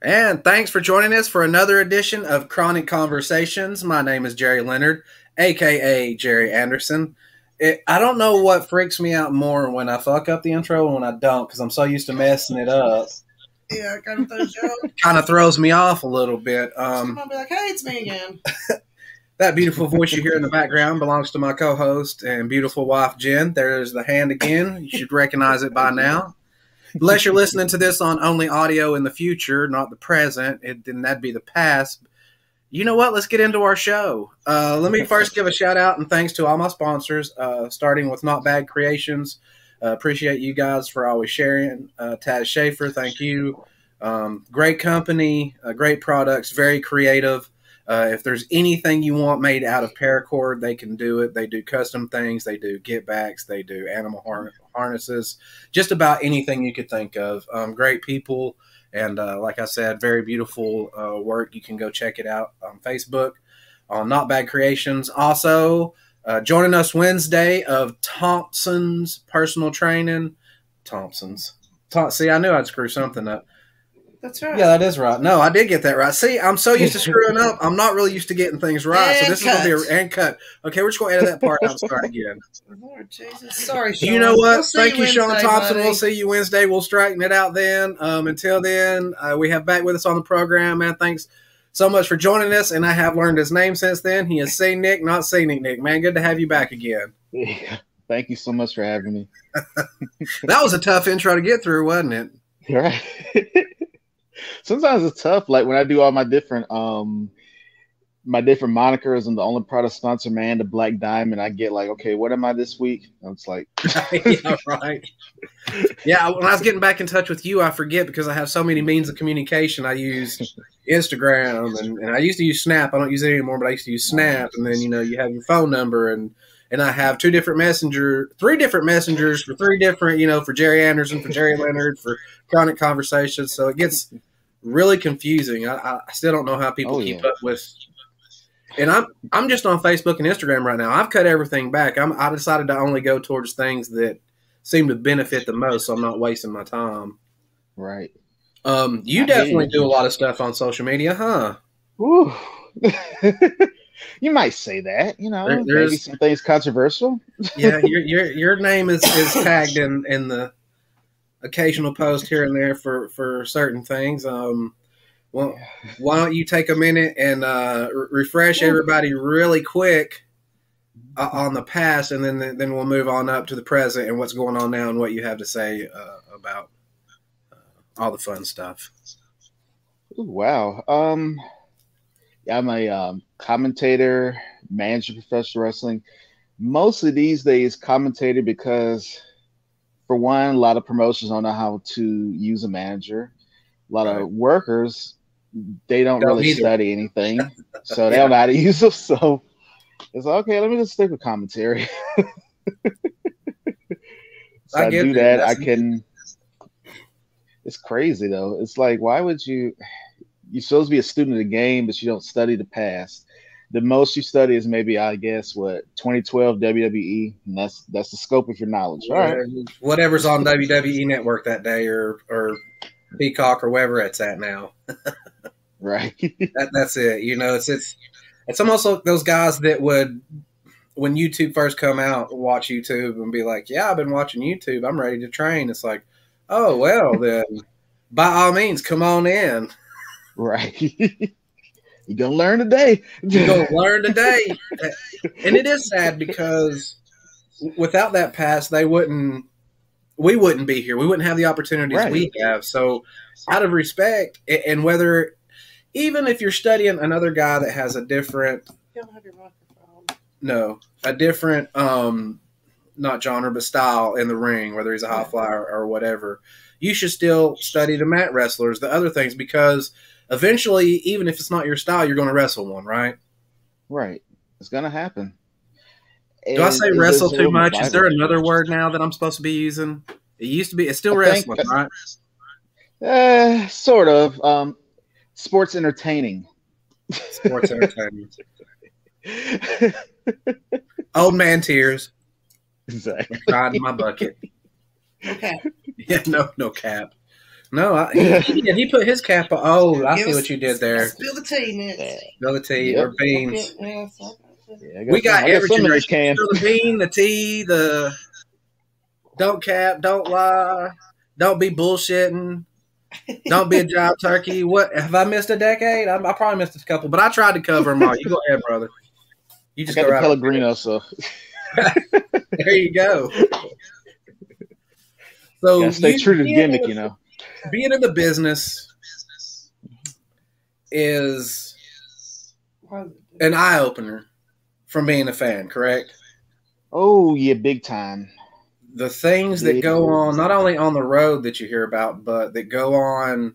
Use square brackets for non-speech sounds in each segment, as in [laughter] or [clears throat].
And thanks for joining us for another edition of Chronic Conversations. My name is Jerry Leonard, aka Jerry Anderson. It, I don't know what freaks me out more when I fuck up the intro and when I don't because I'm so used to messing it up. Yeah, it kind of throws you off. Kind of throws me off a little bit. Um, Someone be like, "Hey, it's me again." [laughs] that beautiful voice you hear in the background belongs to my co-host and beautiful wife Jen. There's the hand again. You should recognize it by now. Unless you're listening to this on only audio in the future, not the present, it, then that'd be the past. You know what? Let's get into our show. Uh, let me first give a shout out and thanks to all my sponsors, uh, starting with Not Bad Creations. Uh, appreciate you guys for always sharing. Uh, Taz Schaefer, thank you. Um, great company, uh, great products, very creative. Uh, if there's anything you want made out of paracord, they can do it. They do custom things. They do get backs. They do animal har- harnesses. Just about anything you could think of. Um, great people, and uh, like I said, very beautiful uh, work. You can go check it out on Facebook on Not Bad Creations. Also, uh, joining us Wednesday of Thompson's Personal Training. Thompson's. Thom- See, I knew I'd screw something up. That's right. Yeah, that is right. No, I did get that right. See, I'm so used to [laughs] screwing up. I'm not really used to getting things right. so And this is gonna be a and cut. Okay, we're just gonna edit that part out and start again. [laughs] Lord Jesus, sorry. Sean. you know what? We'll Thank you, Sean Wednesday, Thompson. buddy. We'll see you Wednesday. We'll straighten it out then. Um, until then, uh, we have back with us on the program, man. Thanks so much for joining us. And I have learned his name since then. He is C Nick, not Scenic Nick. Man, good to have you back again. Yeah. Thank you so much for having me. [laughs] That was a tough intro to get through, wasn't it? Right. Sometimes it's tough. Like when I do all my different um my different monikers and the only product sponsor man, the Black Diamond, I get like, okay, what am I this week? And it's like [laughs] yeah, right. Yeah, when I was getting back in touch with you, I forget because I have so many means of communication. I use Instagram and, and I used to use Snap. I don't use it anymore, but I used to use Snap. And then you know you have your phone number and and I have two different messenger, three different messengers for three different, you know, for Jerry Anderson, for Jerry Leonard, for Chronic Conversations. So it gets really confusing. I, I still don't know how people Oh, keep yeah. up with. And I'm I'm just on Facebook and Instagram right now. I've cut everything back. I'm I decided to only go towards things that seem to benefit the most, so I'm not wasting my time. right. Um, you I definitely mean- do a lot of stuff on social media, huh? Woo. [laughs] you might say that, you know, There- maybe some things controversial. Yeah, [laughs] your your your name is, is tagged in in the occasional post here and there for for certain things. Um, well, why don't you take a minute and uh, re- refresh everybody really quick uh, on the past, and then then we'll move on up to the present and what's going on now and what you have to say uh, about uh, all the fun stuff. Ooh, wow. Um, yeah, I'm a um, commentator, manager, professional wrestling. Mostly these days, commentator because, for one, a lot of promotions don't know how to use a manager. A lot Right. of workers, they don't, Don't really either. study anything, [laughs] so they Yeah. don't know how to [laughs] use them. So it's like, okay. Let me just stick with commentary. [laughs] so I I, get do that. that. I can. It's crazy though. It's like, why would you? You're supposed to be a student of the game, but you don't study the past. The most you study is maybe, I guess, what 2012 WWE, and that's that's the scope of your knowledge. All right, Whatever's on WWE Network that day, or or Peacock, or wherever it's at now. [laughs] right. [laughs] That, that's it. You know, it's it's it's almost like those guys that would when YouTube first come out watch YouTube and be like, "Yeah, I've been watching YouTube. I'm ready to train." It's like, "Oh well, then by all means, come on in. [laughs] right. You're gonna learn today. You're gonna learn today." and it is sad because without that past, they wouldn't. We wouldn't be here. We wouldn't have the opportunities Right. we have. So, out of respect, and whether even if you're studying another guy that has a different You don't have your microphone. no a different um not genre but style in the ring whether he's a high flyer or whatever you should still study the mat wrestlers the other things because eventually even if it's not your style you're going to wrestle one right right. It's gonna happen. do i say wrestle too much is there another word now that i'm supposed to be using it used to be it's still I think- wrestling right Uh, sort of. Um, sports entertaining. sports entertainment [laughs] old man tears exactly. crying in my bucket Okay. [laughs] yeah no no cap No, I, he, [laughs] he put his cap on. Oh, I Give see us- what you did there. Spill the tea, Nick. Yeah. Spill the tea Yep. or beans. Yeah, yeah, so- Yeah, I We got some- I every some in this generation. can. Spill the bean, the tea, the don't cap, don't lie, don't be bullshitting, don't be a job [laughs] turkey. What have I missed a decade? I, I probably missed a couple, but I tried to cover them all. You go ahead, brother. You I just got go the right. Pellegrino, so [laughs] There you go. So gotta stay you- true to the gimmick, you know. Being in the business is Why is it- an eye opener from being a fan, correct? Oh yeah, big time. The things that go on, not only on the road that you hear about, but that go on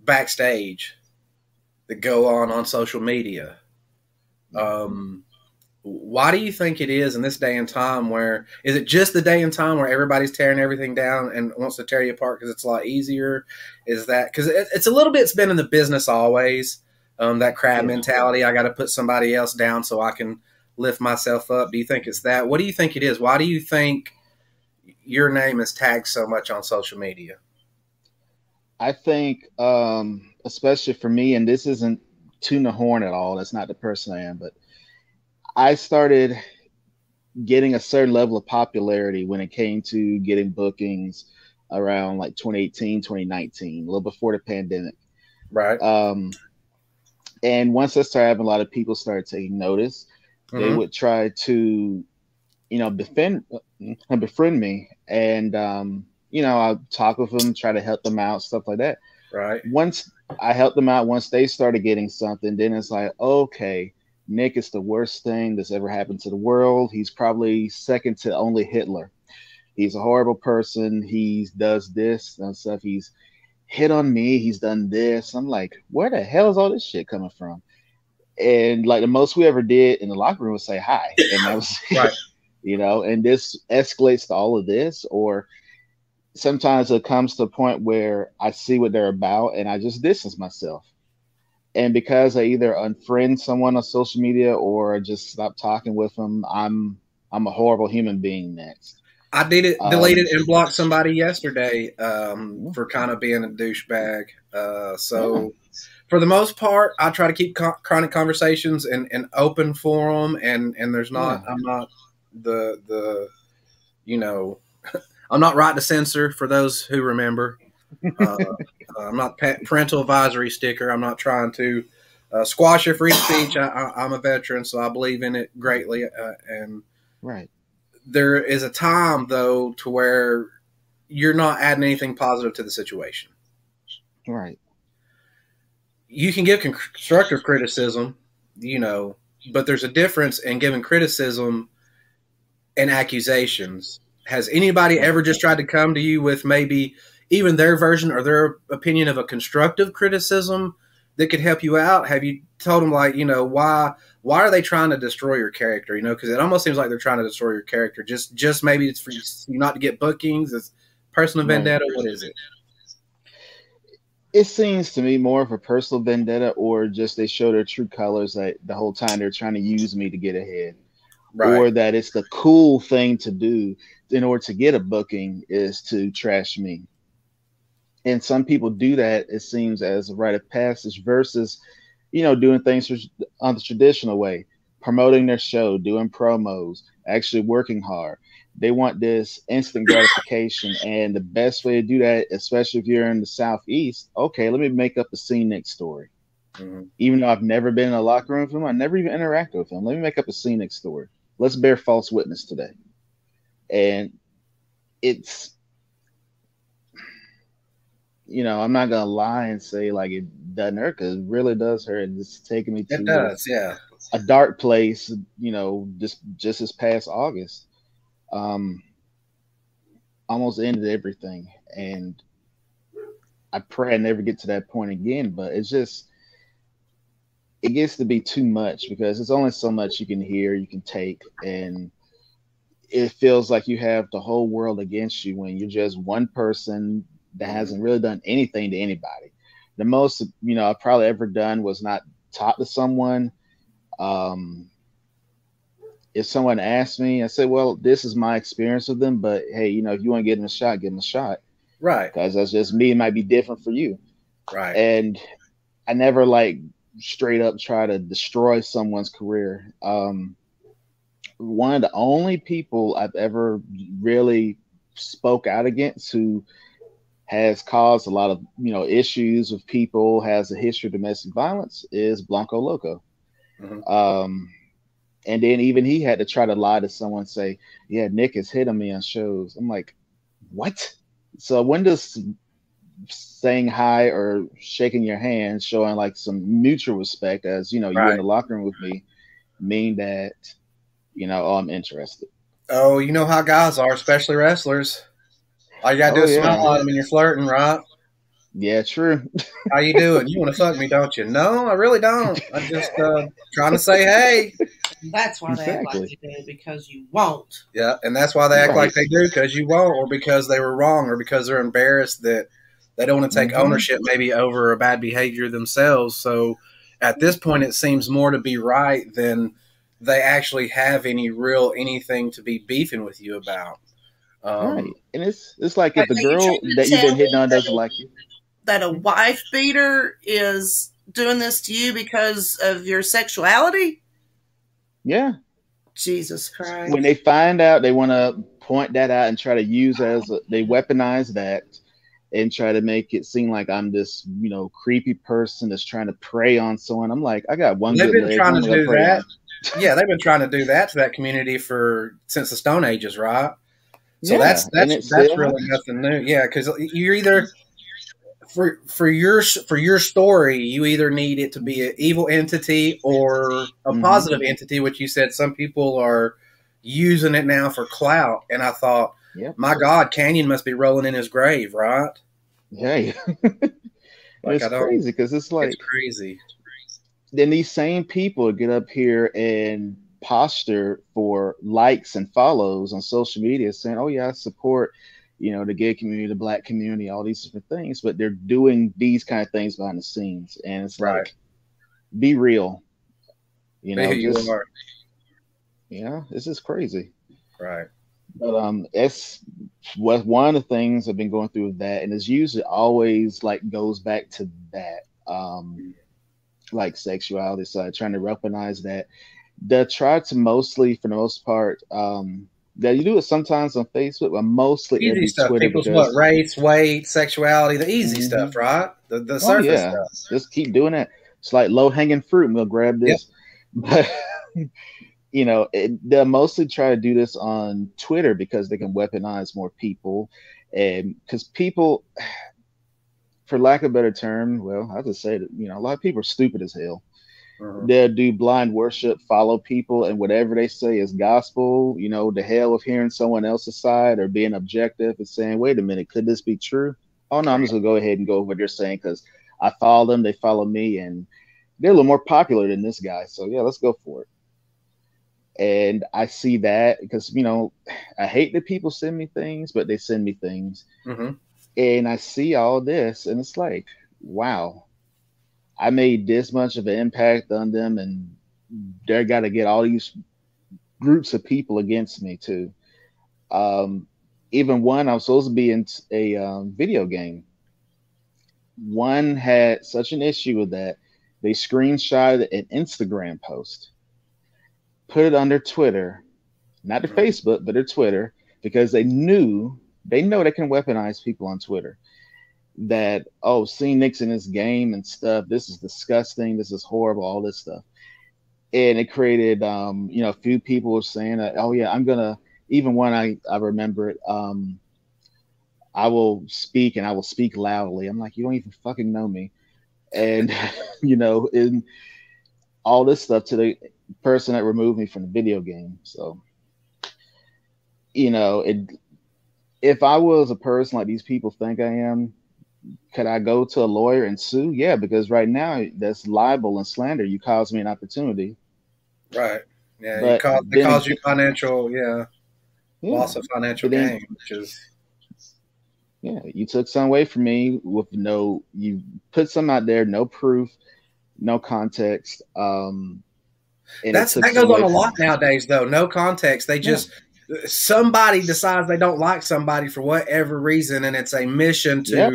backstage, that go on on social media. Um, why do you think it is in this day and time where is it just the day and time where everybody's tearing everything down and wants to tear you apart because it's a lot easier? Is that because it, it's a little bit? It's been in the business always. Um, that crab mentality. I got to put somebody else down so I can lift myself up. Do you think it's that? What do you think it is? Why do you think your name is tagged so much on social media? I think, um, especially for me, and this isn't tune the horn at all. That's not the person I am, but I started getting a certain level of popularity when it came to getting bookings around like 2018, 2019, a little before the pandemic. Right. Um, and once I started having a lot of people start taking notice, they Mhm. would try to, you know, defend, uh, befriend me, and um, you know, I talk with them, try to help them out, stuff like that. Right. Once I helped them out, once they started getting something, then it's like, okay, Nick is the worst thing that's ever happened to the world. He's probably second to only Hitler. He's a horrible person. He does this and stuff. He's hit on me. He's done this. I'm like, where the hell is all this shit coming from? And like the most we ever did in the locker room was say hi, and that was [laughs] Right. you know. And this escalates to all of this, or sometimes it comes to a point where I see what they're about and I just distance myself. And because I either unfriend someone on social media or I just stop talking with them, I'm I'm a horrible human being next. I did it, Um, deleted and blocked somebody yesterday um, for kind of being a douchebag. Uh, so, for the most part, I try to keep co- chronic conversations and, and open for them. And, and there's not, I'm not the the, you know, [laughs] I'm not right to censor for those who remember. Uh, I'm not parental advisory sticker. I'm not trying to uh, squash your free speech. I, I, I'm a veteran, so I believe in it greatly. Uh, and Right. there is a time though to where you're not adding anything positive to the situation. Right. You can give constructive criticism, you know, but there's a difference in giving criticism and accusations. Has anybody ever just tried to come to you with maybe even their version or their opinion of a constructive criticism that could help you out? Have you told them like, you know, why why are they trying to destroy your character? You know, because it almost seems like they're trying to destroy your character. Just just maybe it's for you not to get bookings. It's personal vendetta. What is it? It seems to me more of a personal vendetta or just they show their true colors that the whole time they're trying to use me to get ahead. Right. Or that it's the cool thing to do in order to get a booking is to trash me. And some people do that, it seems, as a rite of passage versus, you know, doing things on the traditional way, promoting their show, doing promos, actually working hard. They want this instant gratification. and the best way to do that, especially if you're in the Southeast, okay, let me make up a C Nick story. Mhm. Even though I've never been in a locker room with him, I never even interacted with him. Let me make up a C Nick story. Let's bear false witness today. And it's you know, I'm not gonna lie and say like it doesn't hurt because it really does hurt. It's taking me to It does. Yeah. a dark place, you know, just just this past August. Um almost ended everything. And I pray I never get to that point again, but it's just it gets to be too much because it's only so much you can hear, you can take, and it feels like you have the whole world against you when you're just one person that hasn't really done anything to anybody. The most you know I've probably ever done was not talk to someone. Um, if someone asked me, I said, "Well, this is my experience with them, but hey, you know, if you want to give them a shot, give them a shot." Right. because that's just me. It might be different for you, Right. and I never like straight up try to destroy someone's career. Um, one of the only people I've ever really spoke out against who has caused a lot of you know issues with people, has a history of domestic violence, is Blanco Loco. Mhm. Um, and then even he had to try to lie to someone, say, "Yeah, Nick is hitting me on shows." I'm like, "What?" So when does saying hi or shaking your hand, showing like some mutual respect, as you know, you're in the locker room with me, mean that you know, oh, I'm interested. Oh, you know how guys are, especially wrestlers. All you gotta do Oh, is yeah. smile at them and you're flirting, right? Yeah, true. How you doing? [laughs] You want to fuck me, don't you? No, I really don't. I'm just uh, trying to say hey. That's why they act like Exactly. they do because you won't. Yeah, and that's why they act Right. like they do because you won't, or because they were wrong, or because they're embarrassed that they don't want to take Mhm. ownership maybe over a bad behavior themselves. So at this point, it seems more to be right than they actually have any real anything to be beefing with you about. Um, right. And it's it's like if the girl trying that you've been hitting on doesn't like you. That a wife beater is doing this to you because of your sexuality? Yeah. Jesus Christ. When they find out, they want to point that out and try to use as a, they weaponize that and try to make it seem like I'm this, you know, creepy person that's trying to prey on someone. I'm like, I got one. They've good been leg, trying to do that. on. yeah, they've been trying to do that to that community for since the Stone Ages, right? So Yeah, that's that's that's really nothing new. Yeah, because you're either for for your for your story, you either need it to be an evil entity or a Mhm. positive entity, which you said some people are using it now for clout. And I thought, my God, Kanyon must be rolling in his grave, right? Yeah, [laughs] Like, it's crazy because it's like it's crazy. then these same people get up here and posture for likes and follows on social media saying, Oh yeah, I support, you know, the gay community, the black community, all these different things, but they're doing these kind of things behind the scenes. And it's Right. like be real. You know, you just, yeah, this is crazy. Right. But um, it's what one of the things I've been going through with that, and it's usually always like goes back to that, um, like sexuality side, trying to recognize that. They try to mostly, for the most part, um, that you do it sometimes on Facebook, but mostly Easy every stuff. Twitter People's what race, weight, sexuality, the easy Mhm. stuff, right? The the Oh, surface yeah. stuff. just keep doing it. It's like low hanging fruit. and We'll grab this, [laughs] but you know, it, they'll mostly try to do this on Twitter because they can weaponize more people, and because people, [sighs] for lack of a better term, well, I just say that you know a lot of people are stupid as hell. Mhm. They'll do blind worship, follow people, and whatever they say is gospel. You know, the hell of hearing someone else's side or being objective and saying, "Wait a minute, could this be true?" Oh no, I'm just gonna go ahead and go with what they're saying because I follow them, they follow me, and they're a little more popular than this guy. So yeah, let's go for it. And I see that because you know, I hate that people send me things, but they send me things, Mhm. and I see all this, and it's like, wow, I made this much of an impact on them, and they're got to get all these groups of people against me too. Um, even one, I was supposed to be in a um, video game. One had such an issue with that, they screenshotted an Instagram post, put it on their Twitter, not their. Facebook, but their Twitter, because they knew they know they can weaponize people on Twitter. That oh, seeing Nick's in this game and stuff, this is disgusting, this is horrible, all this stuff, and it created, um, you know, a few people were saying, that, oh yeah, I'm gonna. Even when I I remember it. Um, I will speak and I will speak loudly. I'm like, you don't even fucking know me, and [laughs] you know, and all this stuff to the person that removed me from the video game. So, you know, it. If I was a person like these people think I am, could I go to a lawyer and sue? Yeah, because right now that's libel and slander. You caused me an opportunity. Right. Yeah. But it cause, it then- cause you financial, yeah, Yeah. loss of financial then- gain, which is Yeah, you took some away from me with no, you put some out there, no proof, no context. Um, that's that goes on a lot me. nowadays, though. No context. They just somebody decides they don't like somebody for whatever reason, and it's a mission to Yep.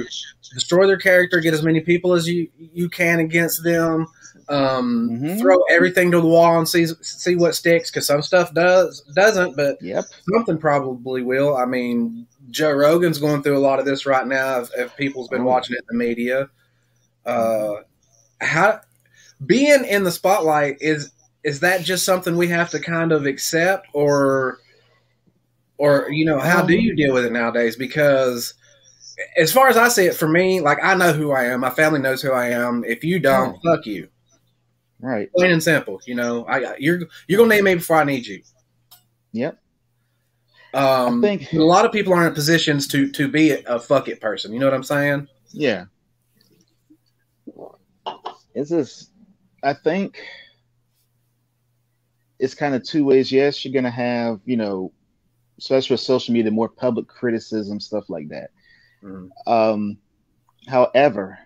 destroy their character, get as many people as you you can against them, um, Mhm. throw everything to the wall and see see what sticks. Because some stuff does doesn't, but Yep. something probably will. I mean, Joe Rogan's going through a lot of this right now. If, if people's been Oh. watching it in the media, uh, how being in the spotlight is is that just something we have to kind of accept, or or you know, how do you deal with it nowadays? Because as far as I see it, for me, like I know who I am. My family knows who I am. If you don't, fuck you. Right. Plain and simple. You know, I you're you're gonna name me before I need you. Yep. Um, I think- a lot of people aren't in positions to to be a, fuck it person. You know what I'm saying? Yeah. It's just, I think it's kind of two ways. Yes, you're going to have, you know, especially with social media, more public criticism, stuff like that. Mhm. Um, however,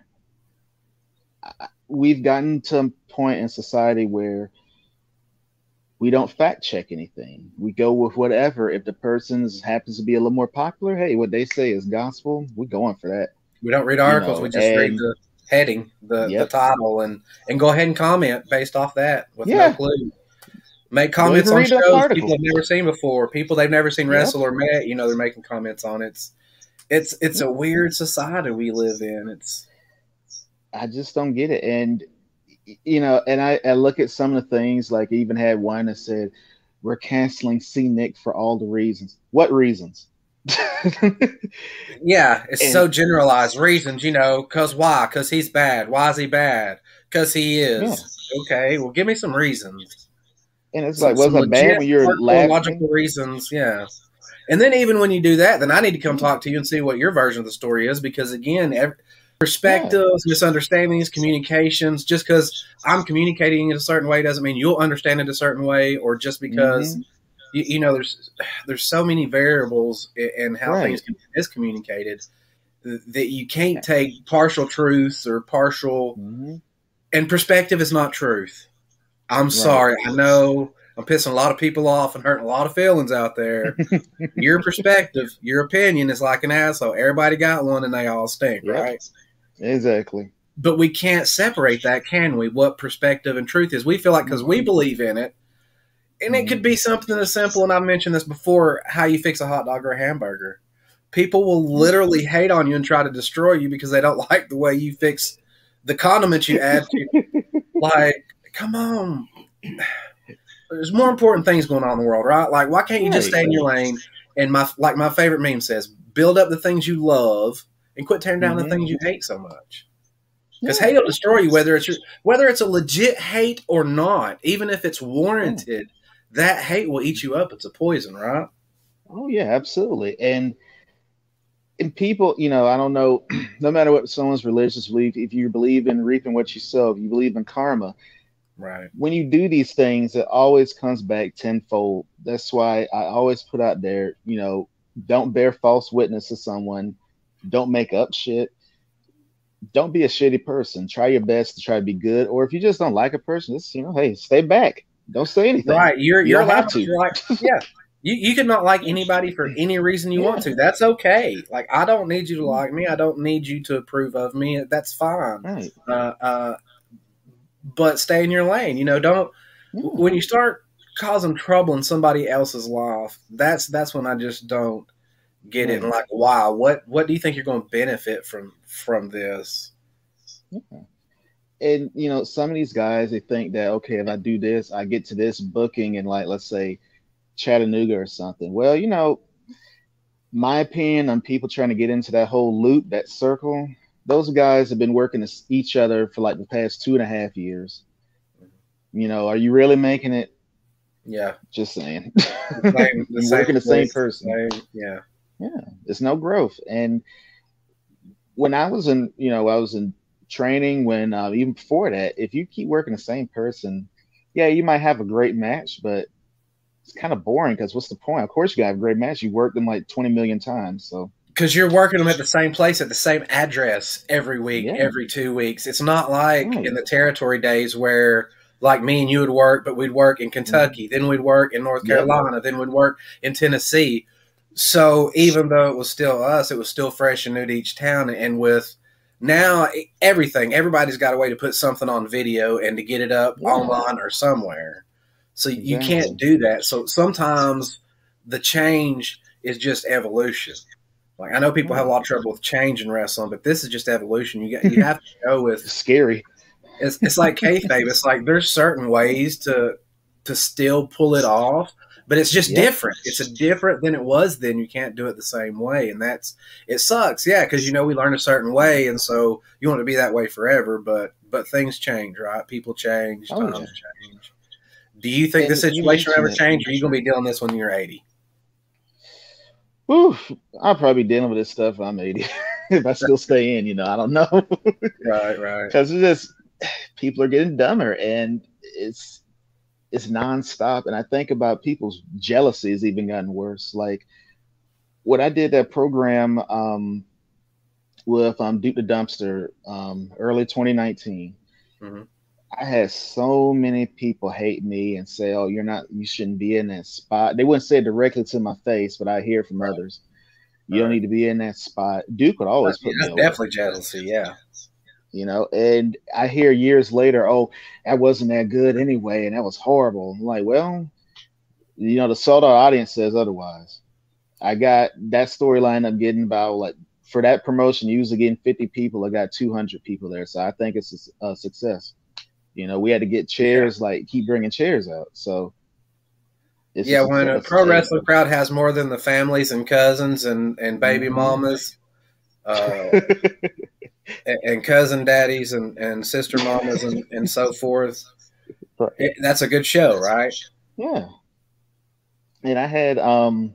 I- we've gotten to a point in society where we don't fact check anything. We go with whatever. If the person happens to be a little more popular, hey, what they say is gospel. We're going for that. We don't read articles. know, we just read the heading, the, Yep. the title, and and go ahead and comment based off that with Yeah. no clue. Make comments on shows people have never seen before, people they've never seen Yep. wrestle or met. You know, they're making comments on it. It's it's, it's a weird society we live in. It's I just don't get it. And you know, and I, I look at some of the things like even had one that said we're canceling C Nick for all the reasons. What reasons? [laughs] Yeah, it's And- so generalized. Reasons, you know, because why? Because he's bad. Why is he bad? Because he is. Okay, well, give me some reasons. And it's Some- like, wasn't some bad when you're laughing? logical reasons. Yeah, and then even when you do that, then I need to come talk to you and see what your version of the story is because again, every, perspectives, misunderstandings, communications. Just because I'm communicating in a certain way doesn't mean you'll understand it a certain way, or just because. Mhm. You, you know, there's there's so many variables in, in how Right. things can be miscommunicated that you can't take partial truths or partial Mhm. and perspective is not truth. I'm Right. sorry. I know I'm pissing a lot of people off and hurting a lot of feelings out there. [laughs] your perspective, your opinion is like an asshole. Everybody got one and they all stink, Yep. right? Exactly. But we can't separate that, can we? What perspective and truth is. We feel like because we believe in it, and it could be mm-hmm. something as simple, and I've mentioned this before how you fix a hot dog or a hamburger. People will mm-hmm. literally hate on you and try to destroy you because they don't [laughs] like the way you fix the condiments you add to [laughs] like, come on. There's more important things going on in the world, right? Like, why can't you just stay in your lane? And my like my favorite meme says, build up the things you love and quit tearing down Mhm. the things you hate so much. Because Yeah. hate will destroy you, whether it's your, whether it's a legit hate or not. Even if it's warranted, that hate will eat you up. It's a poison, right? Oh yeah, absolutely. And and people, you know, I don't know, [clears throat] no matter what someone's religious belief, if you believe in reaping what you sow, if you believe in karma, Right. when you do these things, it always comes back tenfold. That's why I always put out there, you know, don't bear false witness to someone, don't make up shit, don't be a shitty person. Try your best to try to be good, or if you just don't like a person, just you know, hey, stay back, don't say anything. Right. You're You you're don't allowed have to. You're like, yeah. You you can not like anybody for [laughs] any reason you want to. That's okay. Like I don't need you to like me. I don't need you to approve of me. That's fine. Right. Uh, uh, but stay in your lane. You know, don't Yeah. when you start causing trouble in somebody else's life. That's that's when I just don't get it. And like, wow, what what do you think you're going to benefit from from this? and you know some of these guys they think that okay if i do this i get to this booking in like let's say chattanooga or something well you know my opinion on people trying to get into that whole loop that circle those guys have been working each other for like the past two and a half years. You know are you really making it? Yeah, just saying. Same- [laughs] you working the same place, person. Same- yeah. yeah It's no growth. And when i was in you know i was in training when uh, even before that if you keep working the same person yeah you might have a great match but it's kind of boring because what's the point? Of course you gotta a great match. You worked them like 20 million times so because you're working them at the same place at the same address every week, Yeah. every two weeks. It's not like Right. in the territory days where like me and you would work, but we'd work in hmm. Kentucky, then we'd work in North. Carolina, then we'd work in Tennessee. So even though it was still us, it was still fresh and new to each town. And with now everything, everybody's got a way to put something on video and to get it up Yeah. online or somewhere. So you Exactly. can't do that. So sometimes the change is just evolution. Like I know people have a lot of trouble with change in wrestling, but this is just evolution. You got you have to go with It's [laughs] scary. it's it's like kayfabe. It's like there's certain ways to to still pull it off, but it's just Yeah. different. It's a different than it was then. You can't do it the same way, and that's it sucks. Yeah, because you know we learn a certain way, and so you want to be that way forever. But but things change, right? People change, Oh, times yeah. change. Do you think the And you situation will ever mentioned it. change? Or are you gonna be dealing this when you're 80? Whew, I'll probably be dealing with this stuff. I'm 80 [laughs] if I still stay in. You know, I don't know [laughs] Right, right. because it's just people are getting dumber and it's it's nonstop. And I think about people's jealousy has even gotten worse. Like when I did that program um, with um, Duke the Dumpster um, early 2019. Mhm. I had so many people hate me and say, "Oh, you're not. You shouldn't be in that spot." They wouldn't say it directly to my face, but I hear from others. You don't need to be in that spot. Duke would always put That's me definitely jealousy. Yeah. you know. And I hear years later, "Oh, that wasn't that good anyway, and that was horrible." I'm like, well, you know, the sold out audience says otherwise. I got that storyline. I'm getting about like for that promotion, usually getting 50 people. I got 200 people there, so I think it's a, a success. You know, we had to get chairs, like keep bringing chairs out. So, it's yeah, when a pro wrestling crowd has more than the families and cousins and, and baby Mhm. mamas, uh, [laughs] and, and cousin daddies and, and sister mamas and, and so forth, it, that's a good show, right? Yeah. And I had um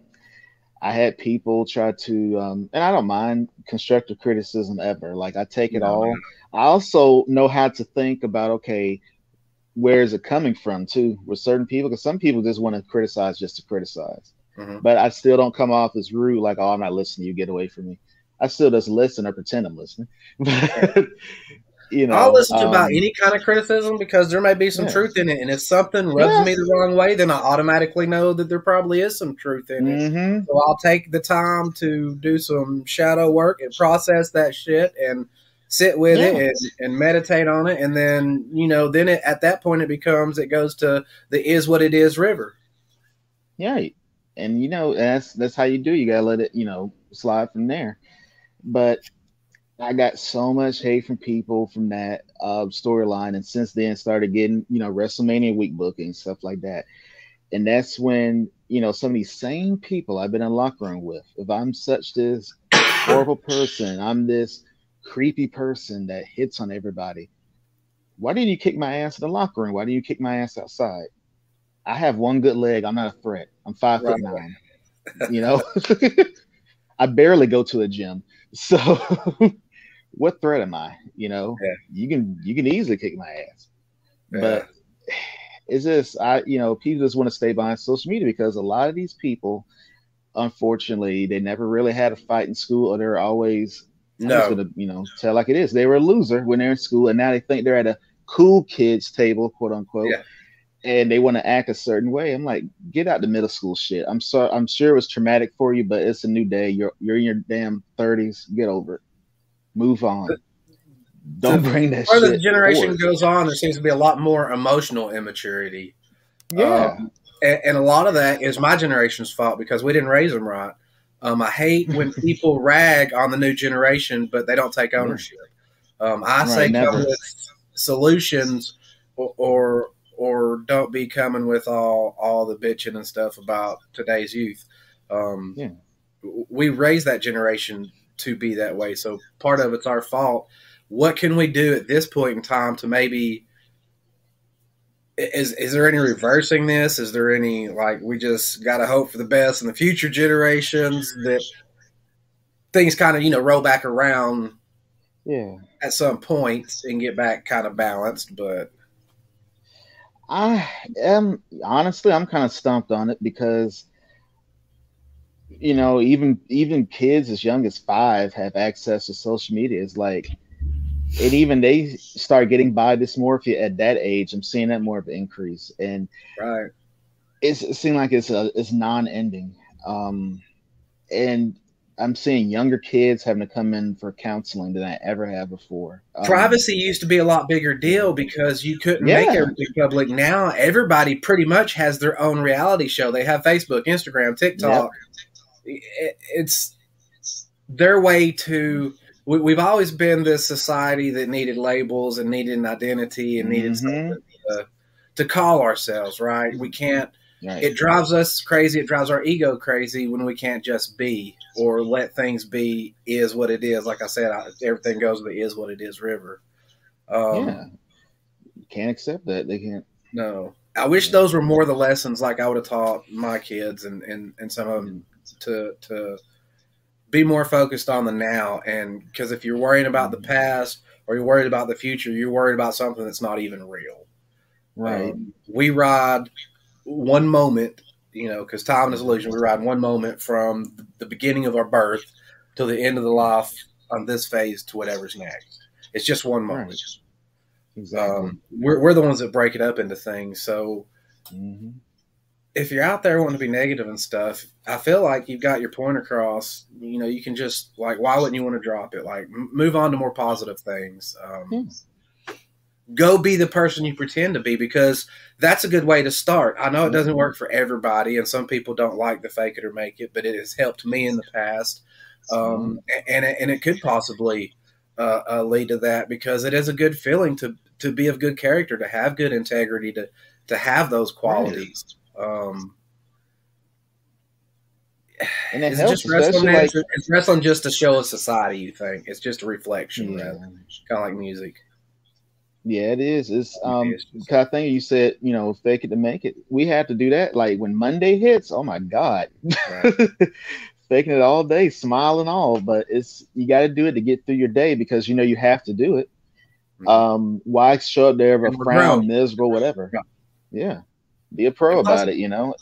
I had people try to um and I don't mind constructive criticism ever. Like I take it No, all. I also know how to think about okay, where is it coming from too with certain people because some people just want to criticize just to criticize. Mhm. But I still don't come off as rude like oh I'm not listening, you get away from me. I still just listen or pretend I'm listening. [laughs] you know, I'll listen to about um, any kind of criticism because there may be some truth in it. And if something rubs me the wrong way, then I automatically know that there probably is some truth in it. mhm. So I'll take the time to do some shadow work and process that shit and sit with it and, and meditate on it. And then, you know, then it, at that point it becomes, it goes to the is what it is river. Yeah, and you know that's that's how you do. You gotta let it, you know, slide from there. But I got so much hate from people from that uh, storyline, and since then started getting you know WrestleMania week booking stuff like that. And that's when you know some of these same people I've been in locker room with. If I'm such this horrible person, I'm this creepy person that hits on everybody. Why didn't you kick my ass in the locker room? Why didn't you kick my ass outside? I have one good leg. I'm not a threat. I'm five foot nine. You know, [laughs] I barely go to a gym. So [laughs] what threat am I? You know, Yeah. you can you can easily kick my ass. Yeah. But it's just I you know, people just want to stay behind social media because a lot of these people, unfortunately, they never really had a fight in school or they're always I'm just No. gonna, you know, tell like it is. They were a loser when they're in school, and now they think they're at a cool kids table, quote unquote, Yeah. and they want to act a certain way. I'm like, get out the middle school shit. I'm sorry. I'm sure it was traumatic for you, but it's a new day. You're you're in your damn thirties. Get over it. Move on. Don't The bring that further shit. the generation forward. goes on, there seems to be a lot more emotional immaturity. Yeah. Um, and, and a lot of that is my generation's fault because we didn't raise them right. Um, I hate when [laughs] people rag on the new generation, but they don't take ownership. Um, I Right, say never. come with solutions, or, or or don't be coming with all all the bitching and stuff about today's youth. Um, Yeah. We raised that generation to be that way, so part of it's our fault. What can we do at this point in time to maybe is is there any reversing this? Is there any like we just got to hope for the best in the future generations that things kind of you know roll back around yeah. at some point and get back kind of balanced? But I am honestly, I'm kind of stumped on it because you know, even even kids as young as five have access to social media. It's like and even they start getting body dysmorphia at that age. I'm seeing that more of an increase, and right, it's, it seems like it's a it's non-ending, um, and I'm seeing younger kids having to come in for counseling than I ever have before. Um, Privacy used to be a lot bigger deal because you couldn't yeah. make everything public. Now everybody pretty much has their own reality show. They have Facebook, Instagram, TikTok. Yep. It, it's their way to. We, have always been this society that needed labels and needed an identity and needed mm-hmm. something to, to call ourselves. Right? We can't Right. It drives us crazy. It drives our ego crazy when we can't just be or let things be. Is what it is. Like I said, I, everything goes with the is what it is river. Um, yeah, can't accept that. They can't. No, I wish those were more the lessons like I would have taught my kids and and, and some of them to to be more focused on the now. And because if you're worrying about the past or you're worried about the future, you're worried about something that's not even real. Right. Um, we ride one moment, you know, because time is illusion. We ride one moment from the beginning of our birth till the end of the life on this phase to whatever's next. It's just one moment. Right. Exactly. Um, we're, we're the ones that break it up into things. So mm-hmm. If you're out there wanting to be negative and stuff, I feel like you've got your point across. You know, you can just like, why wouldn't you want to drop it? Like, move on to more positive things. Um, go be the person you pretend to be because that's a good way to start. I know it doesn't work for everybody, and some people don't like the fake it or make it, but it has helped me in the past, um, and it, and it could possibly uh, uh, lead to that because it is a good feeling to to be of good character, to have good integrity, to to have those qualities. Um, and it helps, just wrestling, like, it's wrestling just a show of society. You think it's just a reflection, yeah. kind of like music. Yeah, it is. It's um kind of thing you said, you know, fake it to make it. We have to do that. Like when Monday hits, oh my God. Right. [laughs] Faking it all day, smiling all, but it's you gotta do it to get through your day because you know you have to do it. Mm-hmm. Um, why show up there with a frown, miserable, whatever. Yeah. Yeah. Be a pro about it, you know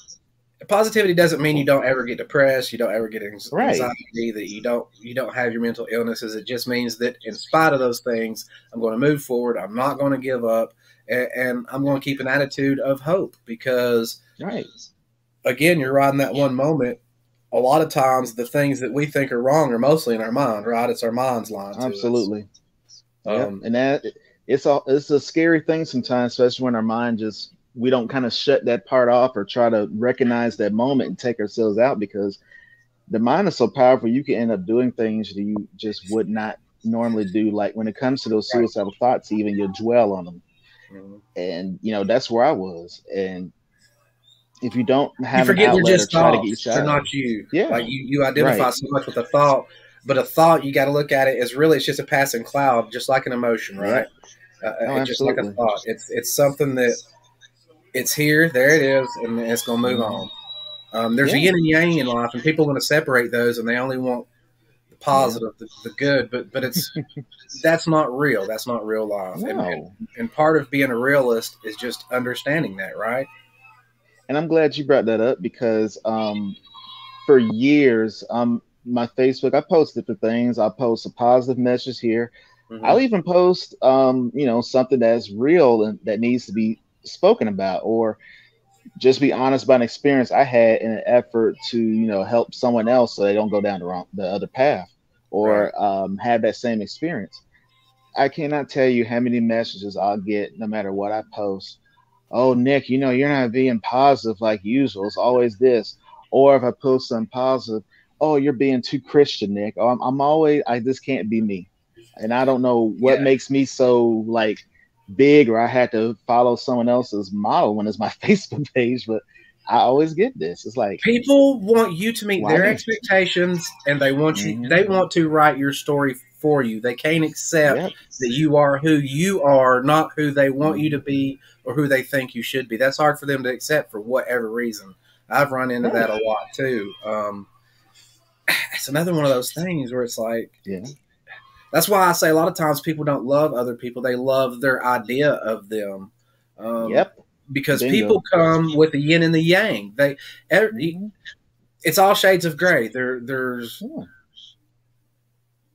positivity doesn't mean you don't ever get depressed, you don't ever get anxiety, right. that you don't you don't have your mental illnesses. It just means that in spite of those things, I'm going to move forward. I'm not going to give up, and, and I'm going to keep an attitude of hope because, right, again, you're riding that one moment. A lot of times, the things that we think are wrong are mostly in our mind. Right? It's our mind's line. Absolutely. Um, and that it's a it's a scary thing sometimes, especially when our mind just we don't kind of shut that part off or try to recognize that moment and take ourselves out because the mind is so powerful you can end up doing things that you just would not normally do like when it comes to those suicidal thoughts even you dwell on them. Mm-hmm. and you know that's where i was. And if you don't have you forget they're just thoughts. they're not you. Yeah. Like you, you identify right. so much with a thought but a thought you got to look at it as really it's just a passing cloud just like an emotion right? Yeah. uh, oh, just like a thought. It's it's something that it's here, there it is, and it's going to move on. Um, there's yeah. a yin and yang in life, and people want to separate those, and they only want the positive, yeah. the, the, good. But but it's [laughs] that's not real. That's not real life. No. And, and, part of being a realist is just understanding that, right? And I'm glad you brought that up because um, for years, um, my Facebook, I post different things. I post a positive message here. Mm-hmm. I'll even post, um, you know, something that's real and that needs to be spoken about or just be honest about an experience I had in an effort to, you know, help someone else so they don't go down the wrong the other path or right. um, have that same experience. I cannot tell you how many messages I'll get no matter what I post. Oh, Nick, you know, you're not being positive like usual. It's always this. Or if I post something positive, oh, you're being too Christian, Nick. Oh, I'm, I'm always, I just can't be me. And I don't know what yeah. makes me so like big or I had to follow someone else's model when it's my [laughs] Facebook page, but I always get this. It's like people want you to meet their expectations and they want you mm-hmm. they want to write your story for you. They can't accept yep. that you are who you are, not who they want you to be or who they think you should be. That's hard for them to accept for whatever reason. I've run into that a lot too. Um, [sighs] it's another one of those things where it's like, yeah. That's why I say a lot of times people don't love other people; they love their idea of them. Um, yep. Because Bingo. people come with the yin and the yang. They, every, mm-hmm. it's all shades of gray. There, there's.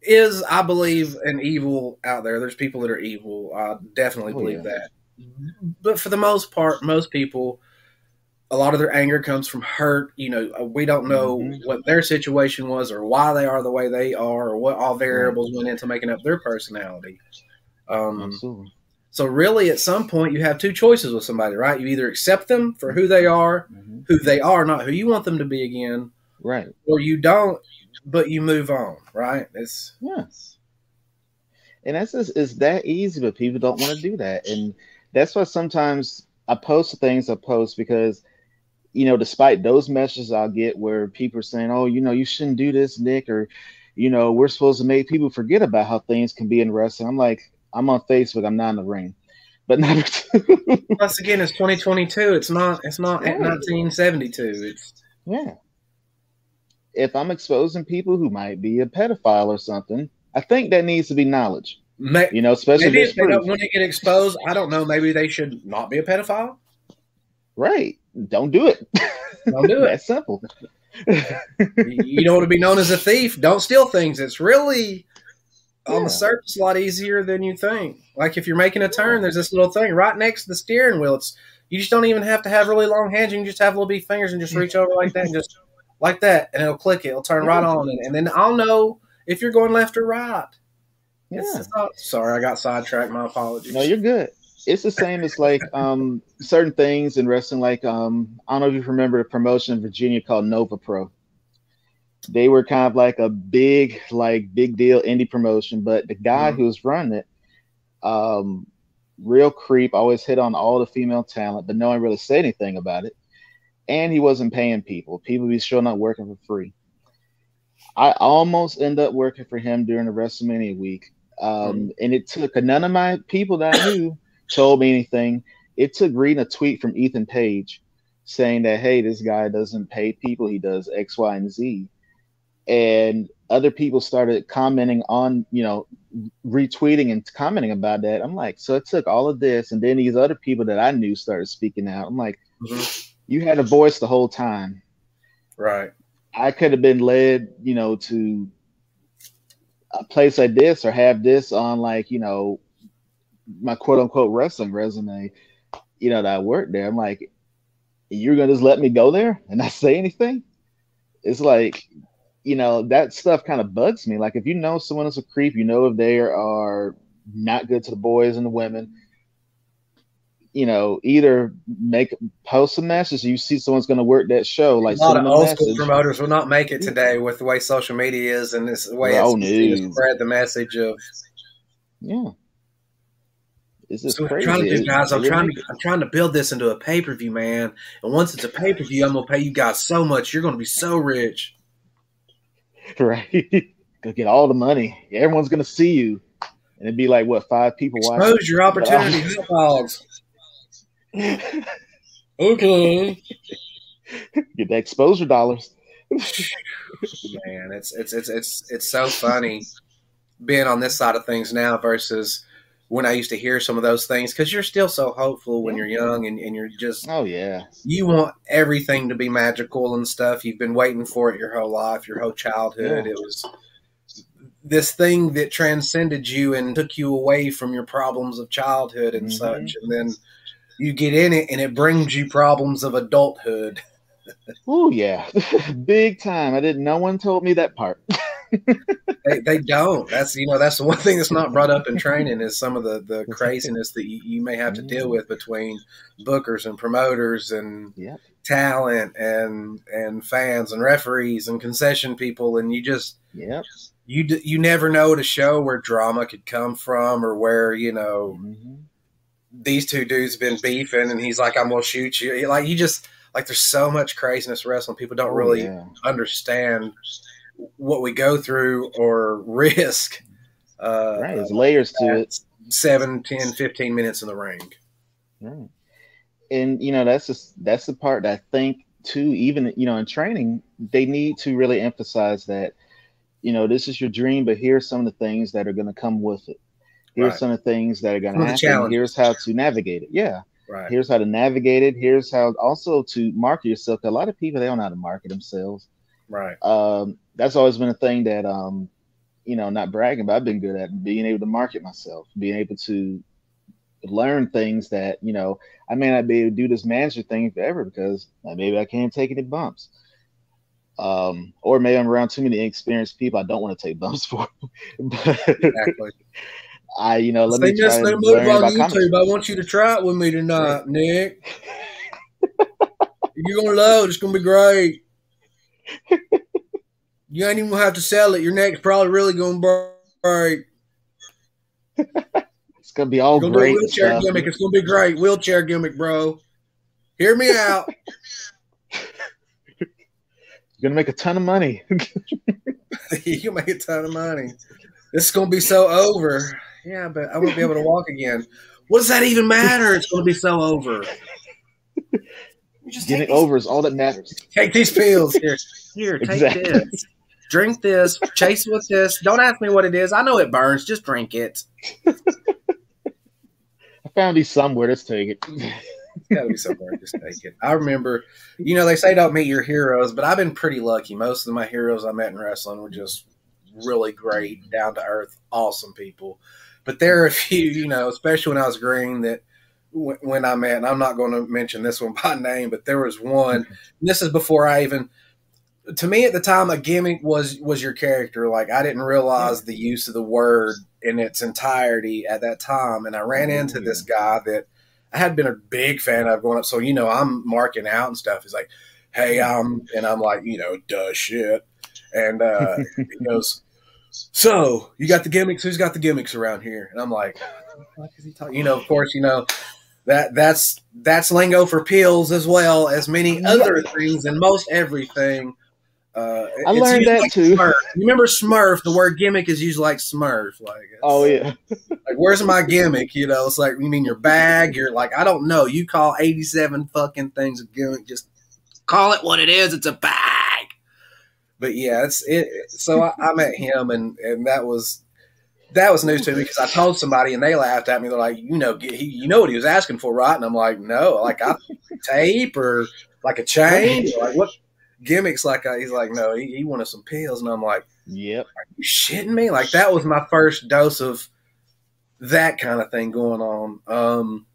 is, I believe, an evil out there. There's people that are evil. I definitely Oh, believe yeah. that. But for the most part, most people, a lot of their anger comes from hurt. You know, uh, we don't know Mhm. what their situation was or why they are the way they are or what all variables went into making up their personality. Um, Absolutely. so really, at some point, you have two choices with somebody, right? You either accept them for who they are, Mhm. who they are, not who you want them to be again, Right. or you don't, but you move on, right? It's Yes. And that's just it's that easy, but people don't want to do that. And that's why sometimes I post things I post because, you know, despite those messages I'll get where people are saying, Oh, you know, you shouldn't do this, Nick, or you know, we're supposed to make people forget about how things can be in wrestling. I'm like, I'm on Facebook, I'm not in the ring. But [laughs] number two, once again, it's 2022. It's not. It's not Right. 1972. It's yeah. If I'm exposing people who might be a pedophile or something, I think that needs to be knowledge. may, You know, especially maybe if if they proof. don't want to get exposed, I don't know. Maybe they should not be a pedophile. Right. Don't do it. Don't do [laughs] it. That's simple. you don't want to be known as a thief. Don't steal things. It's really on the surface a lot easier than you think. Like if you're making a turn, there's this little thing right next to the steering wheel. It's you just don't even have to have really long hands. You can just have little bitty fingers and just reach over like that and just like that, and it'll click it. It'll turn right on, and, and then I'll know if you're going left or right. Yeah. not, sorry, I got sidetracked. My apologies. No, you're good. It's the same as like um certain things in wrestling, like um I don't know if you remember the promotion in Virginia called Nova Pro. They were kind of like a big, like big deal indie promotion, but the guy Mhm. who was running it, um, real creep, always hit on all the female talent, but no one really said anything about it. And he wasn't paying people. People be showing up working for free. I almost end up working for him during the WrestleMania week. Um, and it took none of my people that I knew told me anything. It took reading a tweet from Ethan Page saying that, hey, this guy doesn't pay people, he does X, Y, and Z. And other people started commenting on, you know, retweeting and commenting about that. I'm like, so it took all of this, and then these other people that I knew started speaking out. I'm like, Mhm. you had a voice the whole time. Right. I could have been led, you know, to a place like this or have this on like, you know, my quote unquote wrestling resume, you know, that I worked there. I'm like, you're gonna just let me go there and not say anything? It's like, you know, that stuff kind of bugs me. Like if you know someone is a creep, you know if they are not good to the boys and the women, you know, either make post a message. You see someone's going to work that show, like a lot of old school promoters will not make it today with the way social media is and this way Oh, it's spread the message of Yeah. It's just So what I'm trying to do, guys, I'm trying to I'm trying to build this into a pay per view, man. And once it's a pay per view, I'm gonna pay you guys so much. You're gonna be so rich. [laughs] right. [laughs] Go get all the money. Everyone's gonna see you, and it'd be like what five people watching. Expose your opportunity, [laughs] dogs. Okay. get the exposure dollars. Man, it's it's it's it's it's so funny being on this side of things now versus when I used to hear some of those things because you're still so hopeful when you're young and, and you're just Oh yeah, you want everything to be magical and stuff. You've been waiting for it your whole life, your whole childhood. Yeah. It was this thing that transcended you and took you away from your problems of childhood and Mhm. such. And then you get in it and it brings you problems of adulthood. oh yeah, [laughs] big time. I didn't. No one told me that part. [laughs] They, they don't. That's you know that's the one thing that's not brought up in training is some of the the [laughs] craziness that you, you may have to deal with between bookers and promoters and Yep. talent and and fans and referees and concession people and you just Yep. you d- you never know at a show where drama could come from or where you know Mhm. these two dudes been beefing and he's like I'm gonna shoot you like you just like there's so much craziness wrestling people don't Oh, really yeah. understand what we go through or risk uh, Right. There's layers to it. seven, ten, fifteen minutes in the ring. Right. And you know, that's just that's the part that I think too, even you know, in training, they need to really emphasize that, you know, this is your dream, but here's some of the things that are gonna come with it. Here's Right. some of the things that are of the happen. challenges. Here's how to navigate it. Yeah. Right. Here's how to navigate it. Here's how also to market yourself. A lot of people they don't know how to market themselves. Right. Um, that's always been a thing that um you know, not bragging, but I've been good at being able to market myself, being able to learn things that you know I may not be able to do this manager thing forever because maybe I can't take any bumps. Um, or maybe I'm around too many experienced people I don't want to take bumps [laughs] for. Exactly. I, you know, let Say me try to new move learn on about YouTube. I want you to try it with me tonight, Nick. [laughs] You're gonna love it. It's gonna be great. You ain't even gonna have to sell it. Your neck's probably really gonna break. It's gonna be all You're gonna do a great wheelchair stuff. gimmick. It's gonna be great. Wheelchair gimmick, bro. Hear me out. You're gonna make a ton of money. [laughs] [laughs] you can make a ton of money. This is gonna be so over. Yeah, but I won't be able to walk again. What does that even matter? It's gonna be so over. Just take Getting these- over is all that matters. Take these pills. Here, here, take Exactly. this. Drink this. Chase with this. Don't ask me what it is. I know it burns. Just drink it. [laughs] I found these somewhere. Let's take it. It's got to be somewhere. Just take it. I remember, you know, they say don't meet your heroes, but I've been pretty lucky. Most of my heroes I met in wrestling were just really great, down to earth, awesome people. But there are a few, you know, especially when I was green, that when I met, and I'm not going to mention this one [laughs] by name, but there was one. this is before I even. To me, at the time, a gimmick was was your character. Like I didn't realize the use of the word in its entirety at that time, and I ran into this guy that I had been a big fan of going up. So you know, I'm marking out and stuff. He's like, "Hey, um," and I'm like, you know, duh shit. And uh, [laughs] he goes, "So you got the gimmicks? Who's got the gimmicks around here?" And I'm like, "What the fuck is he talking?" You know, of course, you know that that's that's lingo for pills as well as many other things and most everything. Uh, I learned that like too. Smurf. You remember Smurf? The word gimmick is used like Smurf. Like, Oh yeah. like, where's my gimmick? You know, it's like, you mean your bag? You're like, I don't know. You call 87 fucking things a gimmick. Just call it what it is. It's a bag. But yeah, it's it. So I, I met him, and and that was that was news to me because I told somebody, and they laughed at me. They're like, you know, he, you know what he was asking for, right? And I'm like, no, like I tape or like a chain, like what gimmicks? Like I, he's like, no, he, he wanted some pills, and I'm like Yep. Are you shitting me? Like that was my first dose of that kind of thing going on. Um,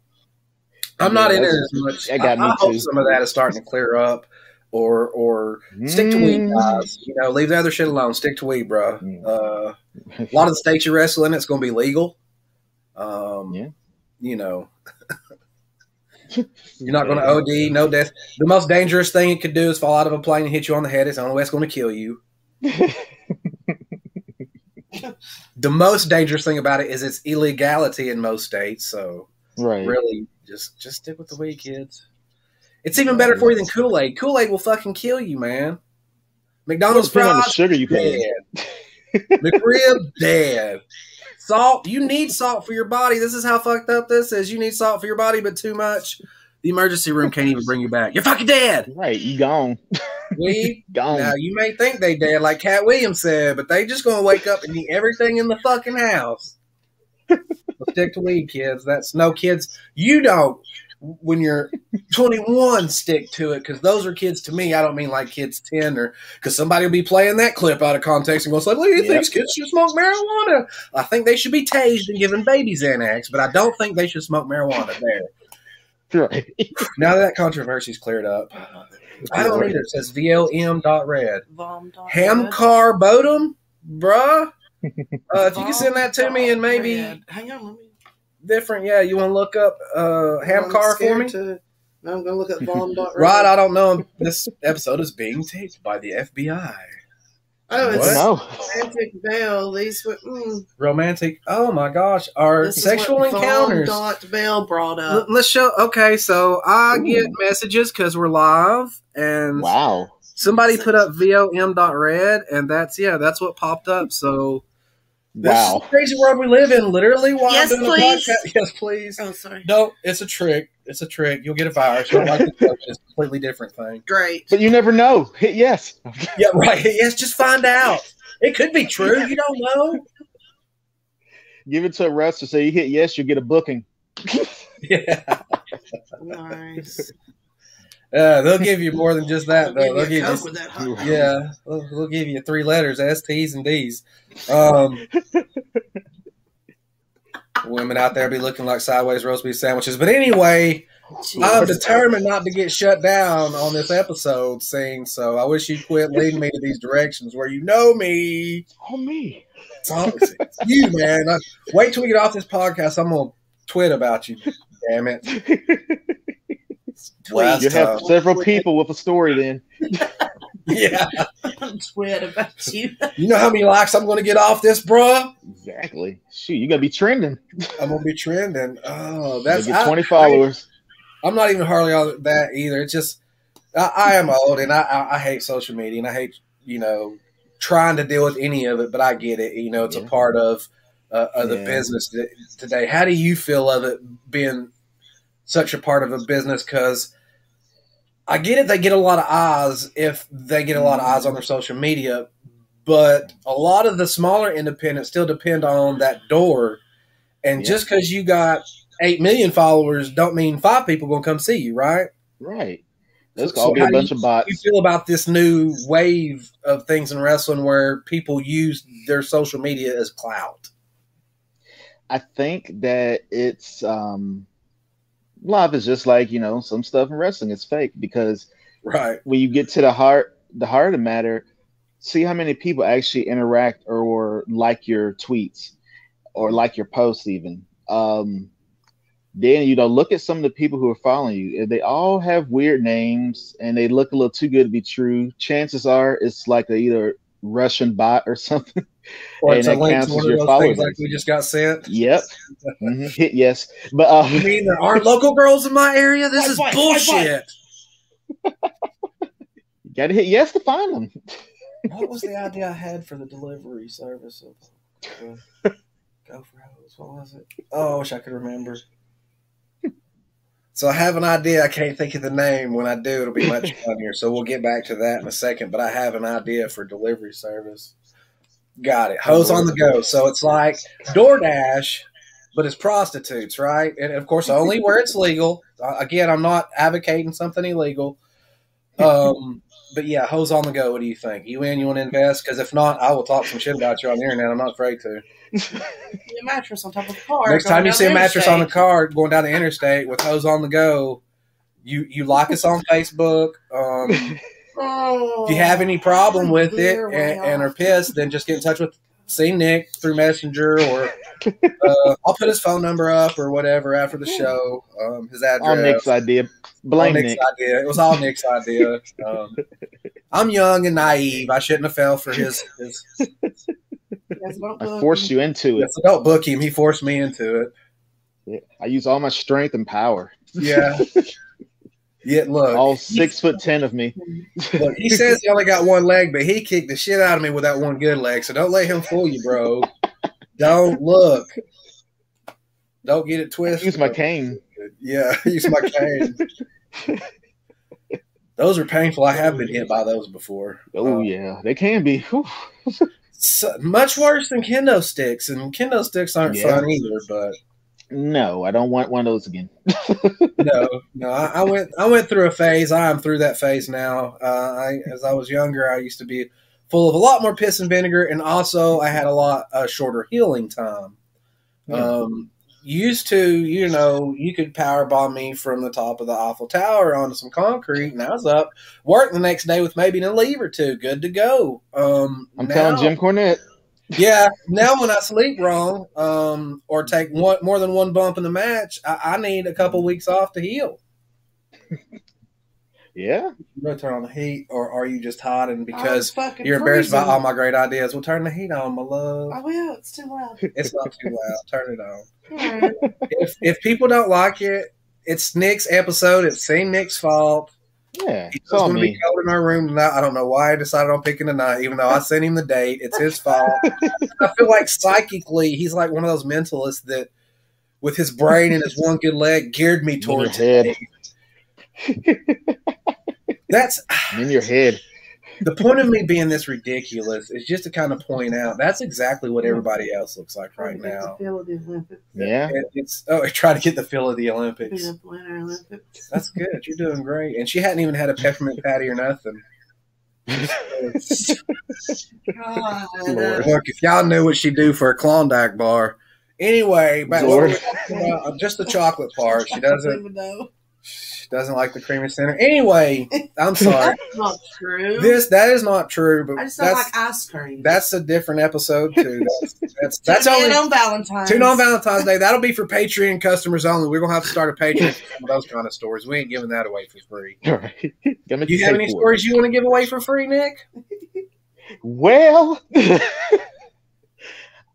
I'm not in it as much. that got I, me I hope too. some of that is starting to clear up, or or stick to weed, Mm. guys. You know, leave the other shit alone. Stick to weed, bro. Mm. Uh, a lot of the states you're wrestling, it's going to be legal. Um, Yeah. You know, you're not going to OD, no death. The most dangerous thing it could do is fall out of a plane and hit you on the head. It's the only way it's going to kill you. [laughs] The most dangerous thing about it is its illegality in most states. So right. really, just just stick with the weed, kids. It's even better for you than Kool Aid. Kool Aid will fucking kill you, man. McDonald's Depending on the fries sugar you put in. dead. McRib dead. Salt. You need salt for your body. This is how fucked up this is. You need salt for your body, but too much. The emergency room can't even bring you back. You're fucking dead. Right. You gone. [laughs] We [laughs] Gone. Now you may think they dead, like Katt Williams said, but they just gonna wake up and eat everything in the fucking house. [laughs] Stick to weed, kids. That's no kids. You don't. When you're 21, stick to it because those are kids to me. I don't mean like kids 10 or because somebody will be playing that clip out of context and go, "Like, he Yep. thinks kids should smoke marijuana." I think they should be tased and given babies Xanax, but I don't think they should smoke marijuana. There. Right. [laughs] Now that controversy's cleared up, I don't either. It says VLM dot red. Vom dot Ham red. Bodum, bruh. Uh, if you can send that to me and maybe hang on, let me. Different, yeah, you want to look up uh, ham car for me? To, no, I'm gonna look at Vom dot red. Rod, I don't know. This episode is being taped by the FBI. Oh, it's What? No. romantic veil. These were. Mm, Romantic. Oh my gosh, our this is sexual what encounters. Dot Bell brought L- up. Let's show. Okay, so I Ooh. get messages because we're live, and Wow. somebody put up vom.red, and that's yeah, that's what popped up. So this is Wow. the crazy world we live in. Literally, while Yes, I'm doing please. a podcast. Yes, please. Oh, sorry. No, it's a trick. It's a trick. You'll get a virus. You don't like the joke, It's a completely different thing. Great. But you never know. Hit yes. [laughs] Yeah, right. Yes, just find out. It could be true. You don't know. Give it to a wrestler. Say you hit yes, you get a booking. [laughs] Yeah. Nice. Yeah, they'll give you more than just [laughs] that, though. Give They'll a give Coke you, with that hot dog. yeah, they'll, they'll give you three letters: S, T's, and D's. Um, women out there be looking like sideways roast beef sandwiches. But anyway, I'm determined not to get shut down on this episode, Sing. So I wish you'd quit leading me to these directions where you know me. Oh me. It's, all, it's you, man. I, wait till we get off this podcast. I'm gonna twit about you. Damn it. [laughs] Last You have time. several people with a story then. [laughs] Yeah. Twit about you. You know how many likes I'm gonna get off this, bro? Exactly. Shoot, you're going to be trending. I'm gonna be trending. Oh, That's that's get I- 20 followers. I'm not even hardly on that either. It's just I, I am old and I, I, I hate social media and I hate you know trying to deal with any of it. But I get it. You know, it's Yeah. a part of uh, of the Yeah. business today. How do you feel of it being such a part of a business? Because I get it. They get a lot of eyes if they get a lot of eyes on their social media. But a lot of the smaller independents still depend on that door. And Yeah. just because you got eight million followers don't mean five people gonna come see you, right? Right. There's So all be a bunch you- of How do you feel about this new wave of things in wrestling where people use their social media as clout? I think that it's um a is just like, you know, some stuff in wrestling is fake because Right. when you get to the heart the heart of the matter, see how many people actually interact or, or like your tweets or like your posts even. Um then you know look at some of the people who are following you. If They all have weird names and they look a little too good to be true. Chances are it's like a either Russian bot or [laughs] something. Or And it's a link to one of those things like we just got sent. Yep. [laughs] Mhm. Hit [laughs] yes. But uh, You mean there aren't local girls in my area? This is bullshit. you gotta hit yes to find them. What was the idea I had for the delivery service of uh, Go for Hose? What was it? Oh, I wish I could remember. So I have an idea. I can't think of the name. When I do, it'll be much [laughs] funnier. So we'll get back to that in a second. But I have an idea for delivery service. Got it. Hose on the go. So it's like DoorDash, but it's prostitutes, right? And of course, only where it's legal. Uh, Again, I'm not advocating something illegal. Um, but yeah, hose on the go. What do you think? You in? You want to invest? Because if not, I will talk some shit about you on the internet. I'm not afraid to. [laughs] a mattress on top of the car. Next time you see a the mattress on the car going down the interstate with hose on the go, you you like us on Facebook. Um, [laughs] Oh, if you have any problem with it and, way and are pissed, then just get in touch with C Nick through Messenger or [laughs] uh, I'll put his phone number up or whatever after the show. Um, his address. All Nick's idea. All Blame Nick's Nick. idea. It was all Nick's idea. Um, I'm young and naive. I shouldn't have fell for his. his I forced him. you into it. yes, don't book him. He forced me into it. Yeah. I use all my strength and power. Yeah. [laughs] Yeah, look, All six foot ten of me. look, he says he only got one leg, but he kicked the shit out of me with that one good leg. So don't let him fool you, bro. Don't look. Don't get it twisted. Use my cane. Yeah, [laughs] use my cane. [laughs] those are painful. I have been hit by those before. Oh Uh, yeah, they can be. So- much worse than kendo sticks, and kendo sticks aren't Yeah. fun either. But No, I don't want one of those again. [laughs] no, no, I, I went I went through a phase. I am through that phase now. Uh, I, as I was younger, I used to be full of a lot more piss and vinegar, and also I had a lot uh, shorter healing time. Yeah. Um, used to, you know, you could power bomb me from the top of the Eiffel Tower onto some concrete, and I was up work the next day with maybe a leave or two, good to go. Um, I'm now- telling Jim Cornette. yeah, now when I sleep wrong, um, or take one more than one bump in the match, I, I need a couple weeks off to heal. Yeah, You gonna turn on the heat, or are you just hiding I'm because you're embarrassed by freezing. all my great ideas? Well, turn the heat on, my love. I will. It's too loud. [laughs] It's not too loud. Turn it on. Alright. If if people don't like it, it's Nick's episode. It's St. Nick's fault. yeah. He's It's all going to be me. cold in our room tonight. I don't know why I decided on picking tonight, even though I sent him the date. It's his fault. [laughs] I feel like psychically, he's like one of those mentalists that, with his brain and his one good leg, geared me In your towards head. it. [laughs] That's i In your head. [sighs] the point of me being this ridiculous is just to kind of point out that's exactly what everybody else looks like right now. Yeah. It- it's oh, I [laughs] try to get the feel of the Olympics. Peanut Olympics. That's good. You're doing great. And she hadn't even had a peppermint patty or nothing. God, Look, if y'all knew what she'd do for a Klondike bar. Anyway, back what were Lord. about? Uh, just the chocolate part. She doesn't [laughs] even know. She doesn't like the creamy center. Anyway, I'm sorry. That's not true. This that is not true, But I but just don't like ice cream. that's a different episode too. [laughs] That's that's, that's only on Valentine's. Tune on Valentine's Day. That'll be for Patreon customers only. We're gonna have to start a Patreon for some of those kind of stories. We ain't giving that away for free. All [laughs] right. Gotta You you have any for it. stories you want to give away for free, Nick? [laughs] Well,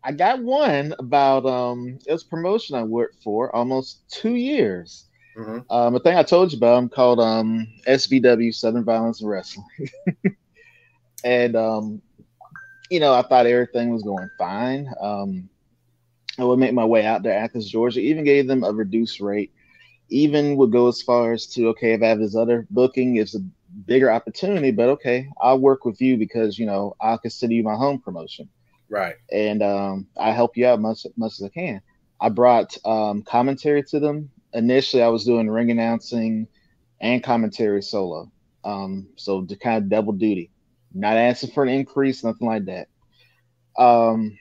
I got one about um it was a promotion I worked for almost two years. Mm-hmm. Um, a thing I told you about um called um SVW Southern Violence and Wrestling, [laughs] and um you know I thought everything was going fine. Um, I would make my way out there, Athens, Georgia. Even gave them a reduced rate. Even would go as far as to okay, if I have this other booking, it's a bigger opportunity, but okay, I'll work with you because you know I'll consider you my home promotion Right. and um, I help you out much much as I can. I brought um, commentary to them. Initially, I was doing ring announcing and commentary solo, um, so to kind of double duty, not asking for an increase, nothing like that. Um,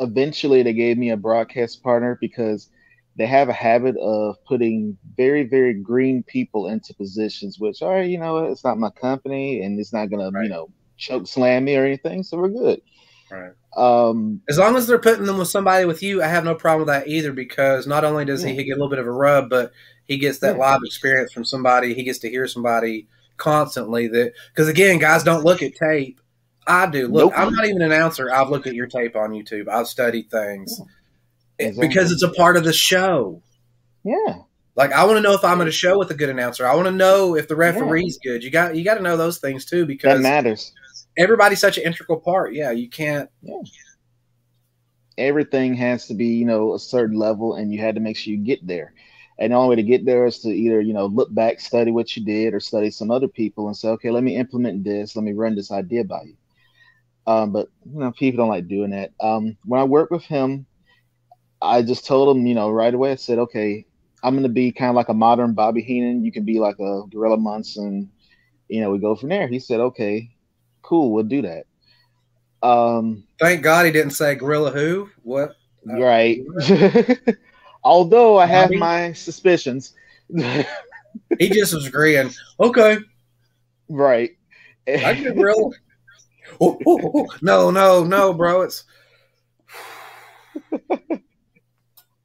eventually, they gave me a broadcast partner because they have a habit of putting very very green people into positions, which are you know it's not my company and it's not gonna Right. you know choke slam me or anything, so we're good. Right. Um, As long as they're putting them with somebody with you, I have no problem with that either because not only does he Yeah. get a little bit of a rub, but he gets that Yeah. live experience from somebody. He gets to hear somebody constantly that because again, guys don't look at tape. I do. Look, Nope. I'm not even an announcer. I've looked at your tape on YouTube. I've studied things Yeah, because it's a part of the show. yeah, Like I want to know if I'm at a show with a good announcer. I want to know if the referee's good. You got you got to know those things too because that matters. Everybody's such an integral part. Yeah, you can't. Everything has to be, you know, a certain level, and you had to make sure you get there. And the only way to get there is to either, you know, look back, study what you did, or study some other people and say, okay, let me implement this, let me run this idea by you. Um, but you know, people don't like doing that. Um, when I worked with him, I just told him, you know, right away. I said, okay, I'm going to be kind of like a modern Bobby Heenan. You can be like a Gorilla Monsoon. You know, we go from there. He said, okay, cool, we'll do that. Um, Thank God he didn't say gorilla who. What? Right. [laughs] Although I have Bobby? my suspicions. He just was agreeing. Okay, right. I get gorilla. [laughs] Oh, oh, oh. No, no, no, bro. It's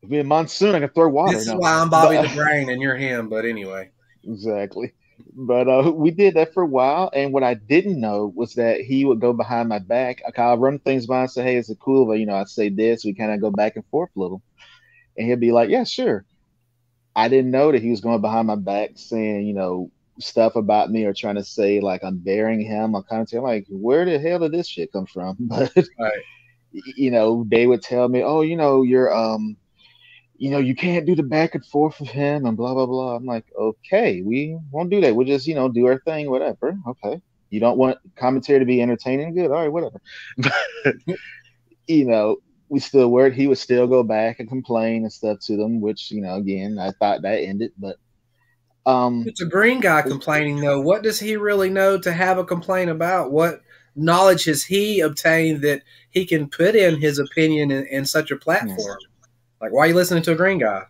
Be a monsoon, I can throw water. this is No. why I'm Bobby But- the Brain and you're him. But anyway, [laughs] Exactly. But uh, [laughs] we did that for a while, and what I didn't know was that he would go behind my back. Like, I'll run things by and say, "Hey, is it cool?" But you know, I say this. We kind of go back and forth a little, and he'll be like, "Yeah, sure." I didn't know that he was going behind my back, saying, you know, stuff about me or trying to say like I'm burying him. I'm kind of like, where the hell did this shit come from? [laughs] But Right. you know, they would tell me, "Oh, you know, you're um." You know, you can't do the back and forth with him and blah blah blah. I'm like, okay, we won't do that. We'll just, you know, do our thing, whatever. Okay. You don't want commentary to be entertaining, good. All right, whatever. But [laughs] you know, we still work. He would still go back and complain and stuff to them, which, you know, again, I thought that ended, but um it's a green guy complaining though. What does he really know to have a complaint about? What knowledge has he obtained that he can put in his opinion in, in such a platform? Like, why are you listening to a green guy?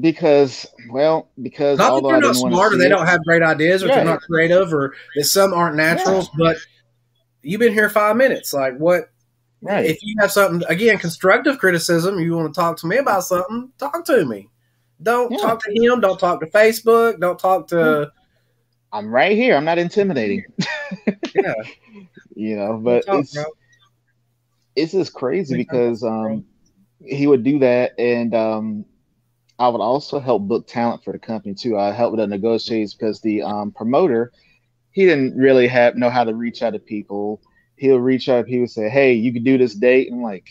because well, because Not that they're not smart or they don't have great ideas or Yeah. they're not creative or that some aren't naturals, but you've been here five minutes. Like, what right. if you have something again constructive criticism? You want to talk to me about something? Talk to me. Don't Yeah. talk to him. Don't talk to Facebook. Don't talk to I'm right here. I'm not intimidating. [laughs] yeah. you know, but it's it's just crazy because um he would do that and um I would also help book talent for the company too. I helped with the negotiations because the um promoter he didn't really have know how to reach out to people. He'll reach out, he would say, Hey, you can do this date. I'm like,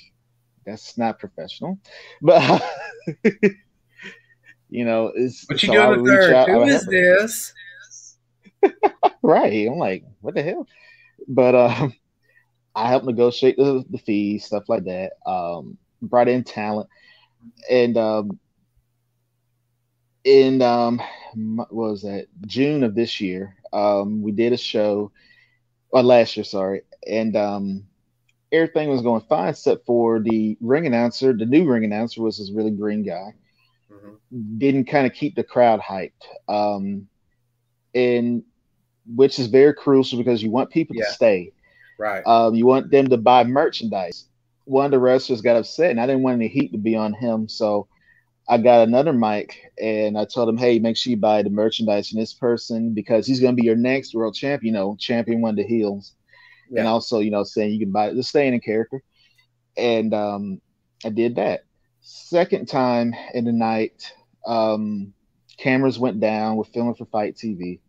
that's not professional. [laughs] But you know, it's What you I doing third? out, Who is help. this? [laughs] right. I'm like, what the hell? But um, [laughs] I help negotiate the, the fees, stuff like that. Um, brought in talent, and um, in um, what was that June of this year, um, we did a show, or last year, sorry, and um, everything was going fine except for the ring announcer. The new ring announcer was this really green guy. Mm-hmm. Didn't kind of keep the crowd hyped, um, and which is very crucial because you want people yeah. to stay. Right. Um, you want them to buy merchandise. One of the wrestlers got upset, and I didn't want any heat to be on him, so I got another mic and I told him, hey, make sure you buy the merchandise from this person because he's going to be your next world champion, you know, champion one of the heels. Yeah. And also, you know, saying you can buy the staying in character. And um, I did that. Second time in the night, um, cameras went down. We're filming for Fight TV.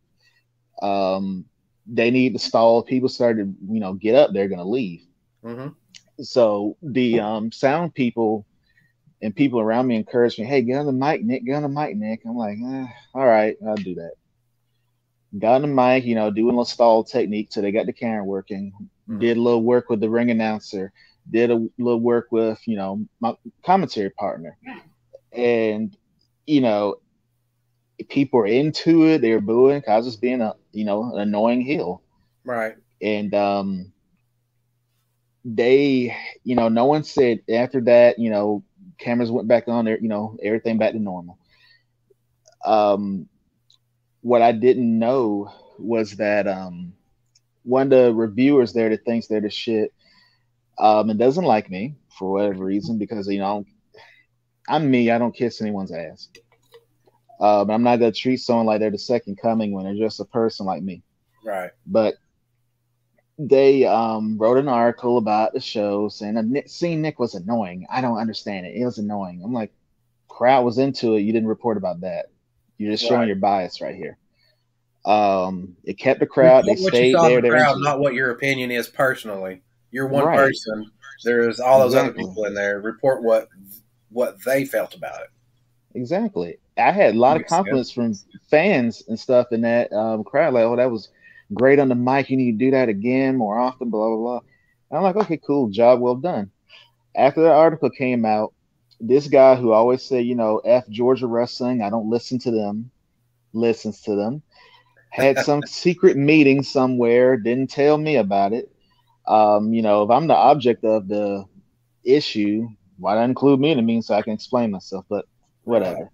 Um, they need to stall. People started, you know, get up. They're going to leave. Mm-hmm. So the um, sound people and people around me encouraged me, "Hey, get on the mic, Nick. Get on the mic, Nick." I'm like, eh, "All right, I'll do that." Got on the mic, you know, doing a little stall technique so they got the camera working. Mm-hmm. Did a little work with the ring announcer. Did a little work with, you know, my commentary partner, and you know, people are into it. They're booing. I was just being a, you know, an annoying heel. Right. And um, they, you know, no one said after that, you know, cameras went back on there, you know, everything back to normal. Um, what I didn't know was that um, one of the reviewers there that thinks they're the shit um, and doesn't like me for whatever reason because you know I'm me. I don't kiss anyone's ass. Um, I'm not gonna treat someone like they're the second coming when they're just a person like me. Right. But they um, wrote an article about the show saying seeing Nick was annoying. I don't understand it. It was annoying. I'm like, crowd was into it. You didn't report about that. You're just showing your bias right here. Um, it kept the crowd. They stayed there. The crowd, not what your opinion is personally. You're one right. person. There's all those exactly. other people in there. Report what what they felt about it. Exactly. I had a lot of confidence sense. from fans and stuff in that um, crowd. Like, oh, that was great on the mic. You need to do that again more often, blah, blah, blah. And I'm like, okay, cool. Job well done. After that article came out, this guy who always said, you know, F Georgia wrestling, I don't listen to them, listens to them, had [laughs] some secret meeting somewhere, didn't tell me about it. Um, you know, if I'm the object of the issue, why not include me in the meeting so I can explain myself? But whatever.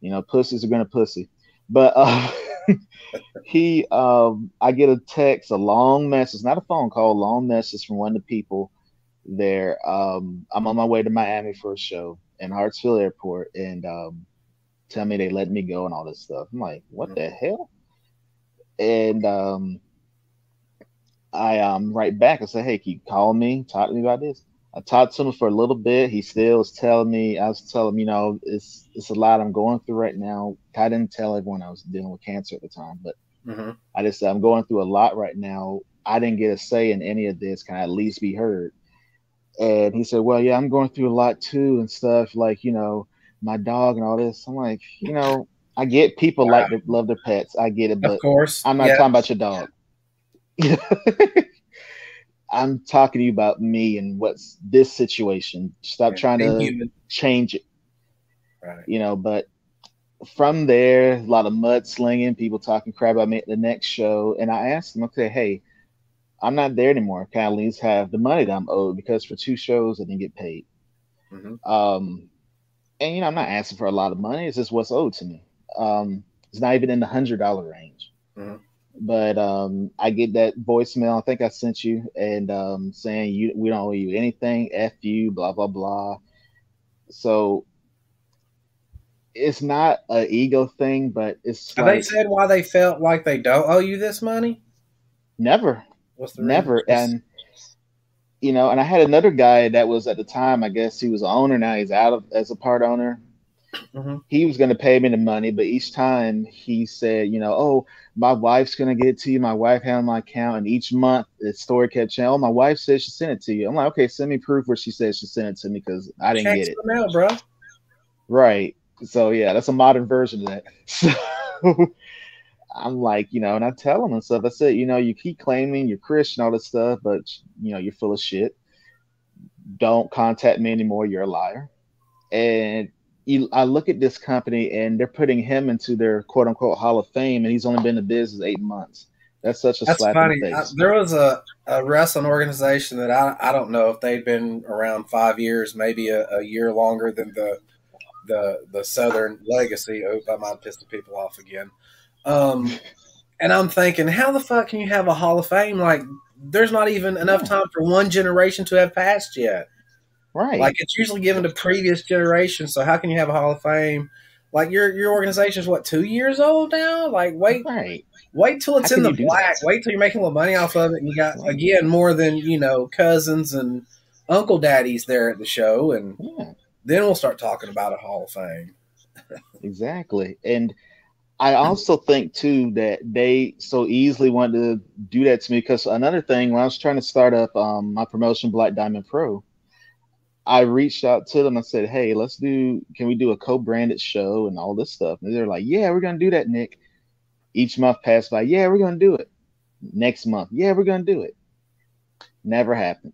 You know, pussies are gonna pussy. But uh [laughs] [laughs] he um I get a text, a long message, not a phone call, a long message from one of the people there. Um I'm on my way to Miami for a show in Hartsfield Airport and um tell me they let me go and all this stuff. I'm like, what mm-hmm. the hell? And um I um write back and say, Hey, keep calling me, talk to me about this? I talked to him for a little bit. He still was telling me, I was telling him, you know, it's it's a lot I'm going through right now. I didn't tell everyone I was dealing with cancer at the time, but mm-hmm. I just said I'm going through a lot right now. I didn't get a say in any of this. Can I at least be heard? And he said, Well, yeah, I'm going through a lot too and stuff, like, you know, my dog and all this. I'm like, you know, I get people wow. like to love their pets. I get it, but of course, I'm not talking about your dog. [laughs] [laughs] I'm talking to you about me and what's this situation. Stop yeah, trying to change it. Right. You know, but from there, a lot of mudslinging, people talking crap about me at the next show. And I asked them, okay, hey, I'm not there anymore. Can I at least have the money that I'm owed? Because for two shows, I didn't get paid. Mm-hmm. Um, and, you know, I'm not asking for a lot of money. It's just what's owed to me. Um, it's not even in the $100 range. Mm-hmm but um, I get that voicemail. I think I sent you and um, saying you we don't owe you anything. F you, blah blah blah. So it's not an ego thing, but it's. Have like, they said why they felt like they don't owe you this money? Never. What's the never reason? and you know, and I had another guy that was at the time. I guess he was an owner. Now he's out of as a part owner. Mm-hmm. He was going to pay me the money, but each time he said, you know, oh, my wife's going to get it to you. My wife had my account, and each month the story kept changing. Oh, my wife said she sent it to you. I'm like, okay, send me proof where she says she sent it to me because I didn't Check get it. Bro. Right. So yeah, that's a modern version of that. [laughs] So I'm like, you know, and I tell them and stuff. I said, you know, you keep claiming you're Christian, all this stuff, but you know, you're full of shit. Don't contact me anymore. You're a liar. And you, I look at this company and they're putting him into their quote unquote Hall of Fame, and he's only been in business eight months. That's such a That's slap funny. in the I, face. there was a, a wrestling organization that I, I don't know if they'd been around five years, maybe a, a year longer than the the the Southern Legacy. Oh, I might piss the people off again. Um, and I'm thinking, how the fuck can you have a Hall of Fame? Like, there's not even enough time for one generation to have passed yet. Right. Like, it's usually given to previous generations. So how can you have a Hall of Fame? Like your your organization's what two years old now? Like wait right. Wait till it's How in the black. that? Wait till you're making a little money off of it, and you got again more than you know cousins and uncle daddies there at the show, and Yeah. then we'll start talking about a Hall of Fame. Exactly. And I also think too that they so easily want to do that to me because another thing when I was trying to start up um, my promotion Black Diamond Pro, I reached out to them and said, "Hey, let's do can we do a co-branded show and all this stuff?" And they're like, "Yeah, we're going to do that, Nick." Each month passed by, "Yeah, we're going to do it." Next month, "Yeah, we're going to do it." Never happened.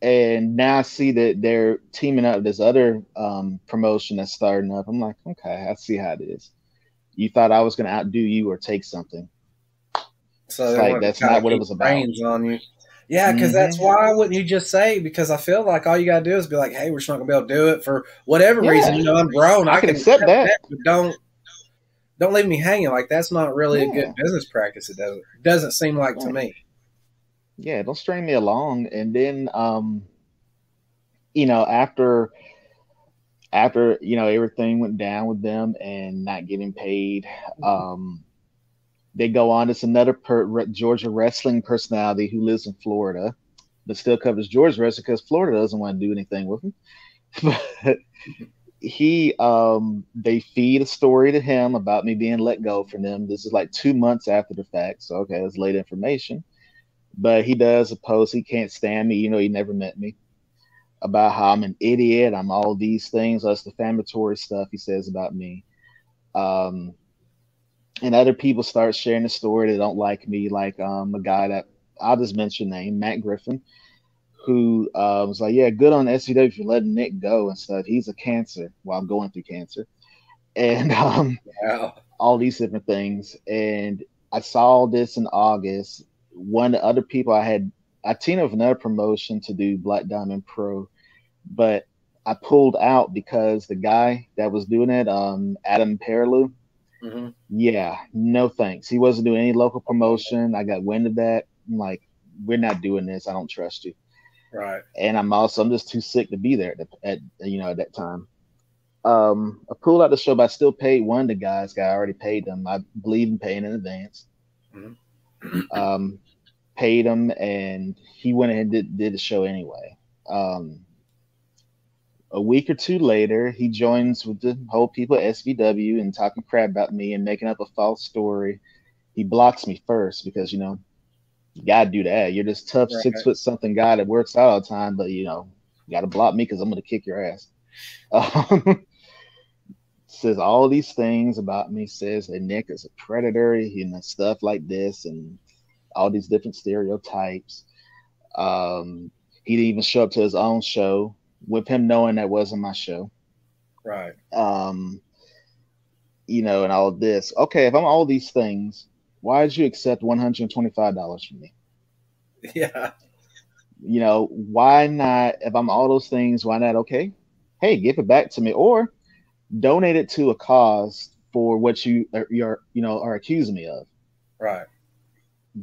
And now I see that they're teaming up with this other um, promotion that's starting up. I'm like, okay, I see how it is you thought I was going to outdo you or take something. So It's like, that's not what it was about. on you. Yeah, because that's Mhm. why wouldn't you just say? Because I feel like all you gotta do is be like, "Hey, we're just not gonna be able to do it for whatever Yeah. reason." You know, I'm grown. I can accept that. but don't don't leave me hanging. Like that's not really a good business practice. It doesn't doesn't seem like to me. Yeah, don't string me along. And then, um, you know, after after you know everything went down with them and not getting paid, um, they go on. It's another per, Georgia wrestling personality who lives in Florida, but still covers Georgia wrestling because Florida doesn't want to do anything with him. [laughs] But he, um, they feed a story to him about me being let go from them. This is like two months after the fact, so okay, it's late information. But he does a post. He can't stand me. You know, he never met me about how I'm an idiot. I'm all these things. That's defamatory stuff he says about me. Um, and other people start sharing the story. They don't like me, like um, a guy that I'll just mention name, Matt Griffin, who uh, was like, "Yeah, good on SCW for letting Nick go and stuff. He's a cancer while I'm going through cancer." And [laughs] um, Wow. all these different things. And I saw this in August. One of the other people I had, I teamed up with another promotion to do Black Diamond Pro, but I pulled out because the guy that was doing it, um, Adam Perlu, hmm yeah, no thanks. He wasn't doing any local promotion. I got wind of that. I'm like, we're not doing this. I don't trust you. Right. And I'm also I'm just too sick to be there at, at you know at that time. Um, I pulled out the show, but I still paid one of the guys. Guy I already paid them. I believe in paying in advance. Mhm. [clears throat] um, paid him, and he went ahead and did, did the show anyway. Um, a week or two later, he joins with the whole people at SVW and talking crap about me and making up a false story. He blocks me first because you know you gotta do that. You're this tough Right. six foot something guy that works out all the time, but you know you gotta block me because I'm gonna kick your ass. [laughs] Um, says all these things about me. Says that Nick is a predator, you know stuff like this, and all these different stereotypes. Um, he didn't even show up to his own show with him knowing that wasn't my show. Right. Um, you know, and all of this. Okay, if I'm all these things, why did you accept one hundred twenty-five dollars from me? [laughs] Yeah. You know, why not? If I'm all those things, why not? Okay, hey, give it back to me, or donate it to a cause for what you are, you're, you know, are accusing me of. Right.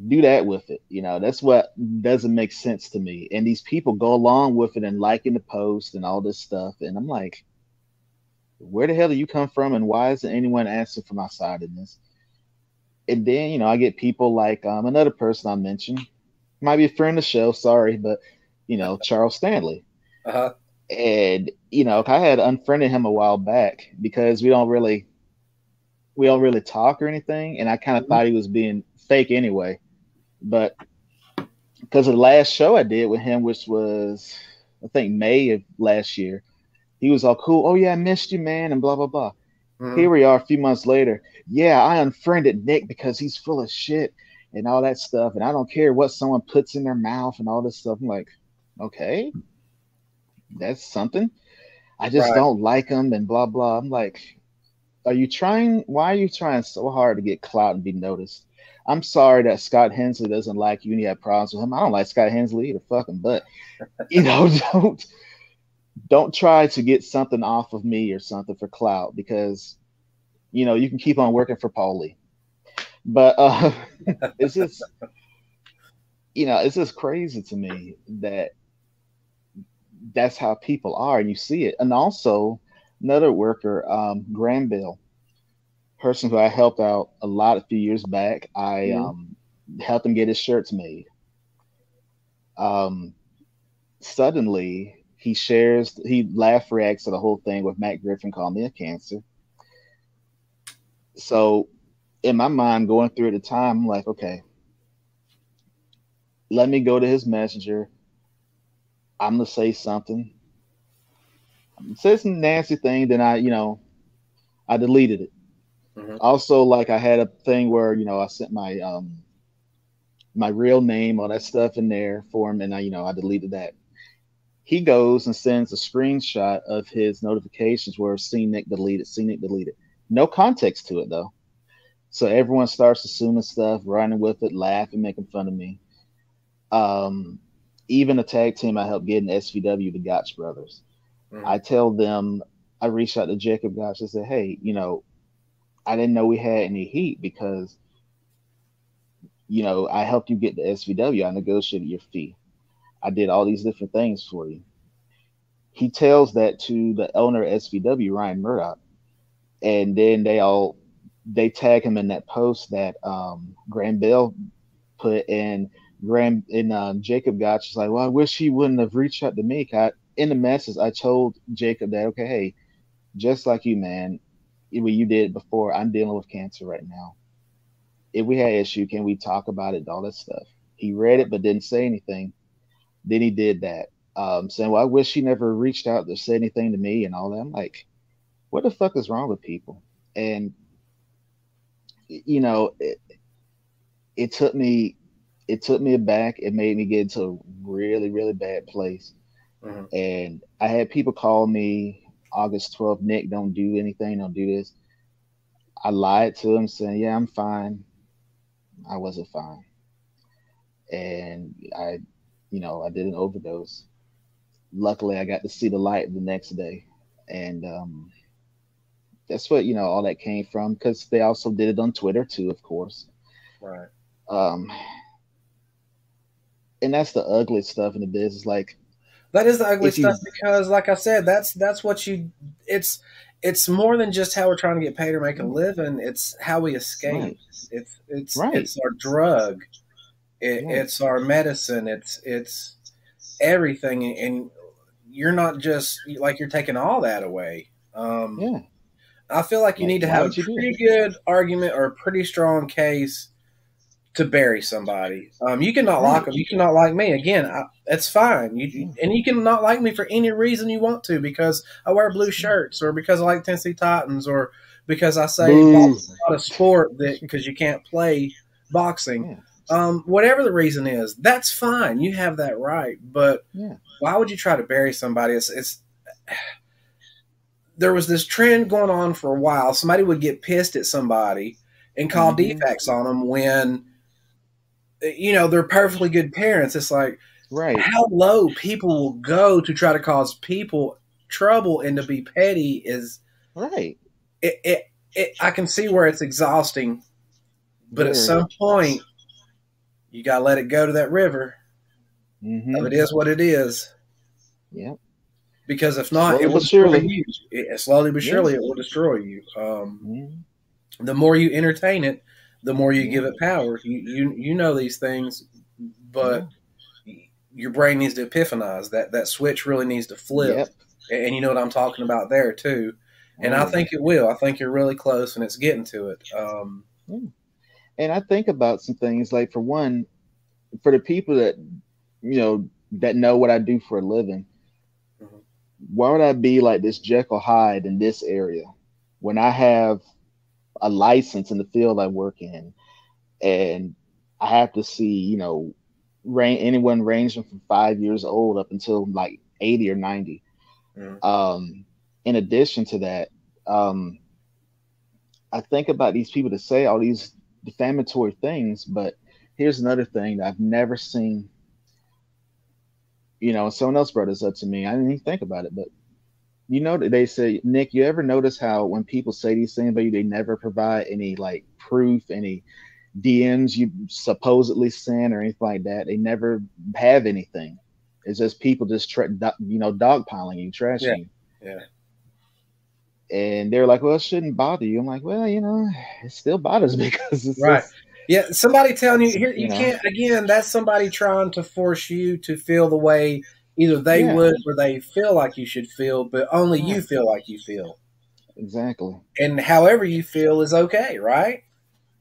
Do that with it. You know, that's what doesn't make sense to me. And these people go along with it and liking the post and all this stuff. And I'm like, where the hell do you come from? And why isn't anyone asking for my side in this? And then, you know, I get people like um, another person I mentioned, might be a friend of the show, sorry, but, you know, Charles Stanley. Uh huh. And, you know, I had unfriended him a while back because we don't really, we don't really talk or anything. And I kind of Mhm. thought he was being fake anyway. But because of the last show I did with him, which was I think May of last year, he was all cool. Oh yeah, I missed you, man, and blah blah blah. Mhm. Here we are a few months later. Yeah, I unfriended Nick because he's full of shit and all that stuff. And I don't care what someone puts in their mouth and all this stuff. I'm like, okay, that's something. I just Right. don't like him and blah, blah. I'm like, are you trying? Why are you trying so hard to get clout and be noticed? I'm sorry that Scott Hensley doesn't like you and you have problems with him. I don't like Scott Hensley either, fucking, but you know, [laughs] don't don't try to get something off of me or something for clout because you know you can keep on working for Paulie. But uh [laughs] it's just you know, it's just crazy to me that that's how people are and you see it. And also another worker, um, Graham Bill, person who I helped out a lot a few years back. I Mhm. um, helped him get his shirts made. Um, suddenly he shares, he laugh reacts to the whole thing with Matt Griffin calling me a cancer. So in my mind, going through at the time, I'm like, okay, let me go to his messenger. I'm gonna say something. I'm gonna say some nasty thing, then I, you know, I deleted it. Mhm. Also, like I had a thing where, you know, I sent my um my real name, all that stuff in there for him, and I, you know, I deleted that. He goes and sends a screenshot of his notifications where C Nick deleted, C Nick deleted. No context to it though. So everyone starts assuming stuff, running with it, laughing, making fun of me. Um, even a tag team I helped get in SVW, the Gotch brothers. Mhm. I tell them, I reached out to Jacob Gotch and said, hey, you know, I didn't know we had any heat because, you know, I helped you get the SVW. I negotiated your fee. I did all these different things for you. He tells that to the owner of SVW, Ryan Murdoch. And then they all they tag him in that post that um Graham Bell put in Graham and um, Jacob Gotch is like, well, I wish he wouldn't have reached out to me. I, in the message, I told Jacob that, okay, hey, just like you, man, what you did before, I'm dealing with cancer right now. If we had issue, can we talk about it? All that stuff. He read it but didn't say anything. Then he did that, um, saying, "Well, I wish he never reached out to say anything to me and all that." I'm like, what the fuck is wrong with people? And you know, it, it took me, it took me back. It made me get into a really, really bad place. Mhm. And I had people call me August 12th, Nick, don't do anything, don't do this. I lied to him saying, Yeah, I'm fine. I wasn't fine. And I, you know, I did an overdose. Luckily, I got to see the light the next day. And um, that's what, you know, all that came from because they also did it on Twitter too, of course. Right. Um, and that's the ugly stuff in the business. Like, That is the ugly If you- stuff because, like I said, that's that's what you. It's it's more than just how we're trying to get paid or make a living. It's how we escape. Right. It's it's Right. it's our drug. It, Right. It's our medicine. It's it's everything, and you're not just like you're taking all that away. Um, yeah, I feel like you Like, need to have a would you do pretty good argument or a pretty strong case to bury somebody. Um, you cannot like them. You cannot like me. Again, I, that's fine. You, and you can not like me for any reason you want to because I wear blue shirts or because I like Tennessee Titans or because I say boxing's not a sport that because you can't play boxing. Yeah. Um, whatever the reason is, that's fine. You have that right. But Yeah. why would you try to bury somebody? It's, it's there was this trend going on for a while. Somebody would get pissed at somebody and call Mhm. defects on them when you know they're perfectly good parents. It's like right. how low people will go to try to cause people trouble and to be petty is Right. it. it, it I can see where it's exhausting, but at some point you gotta let it go to that river. Mm-hmm. It is what it is. Yep. Because if not, Slowly it will surely. you. It, slowly but Yeah. surely, it will destroy you. Um, Mhm. the more you entertain it, the more you give it power. You you you know these things, but your brain needs to epiphanize. That that switch really needs to flip, Yep. and, you know what I'm talking about there too. And I Oh, think it will. I think you're really close, and it's getting to it. Um, and I think about some things like for one, for the people that you know that know what I do for a living, Mhm. why would I be like this Jekyll Hyde in this area? when I have a license in the field I work in, and I have to see, you know, range, anyone ranging from five years old up until like 80 or 90. Mm. Um, in addition to that, um, I think about these people to say all these defamatory things, but here's another thing that I've never seen. You know, someone else brought this up to me. I didn't even think about it, but you know they say, Nick, you ever notice how when people say these things about you, they never provide any like proof, any DMs you supposedly sent or anything like that. They never have anything. It's just people just tra- you know dogpiling you, trashing yeah. you. Yeah. And they're like, "Well, it shouldn't bother you." I'm like, "Well, you know, it still bothers me [laughs] because it's right." Just, yeah, somebody telling you here you, You know. can't again. That's somebody trying to force you to feel the way either they Yeah. would or they feel like you should feel, but only you feel like you feel, exactly. and however you feel is okay, right?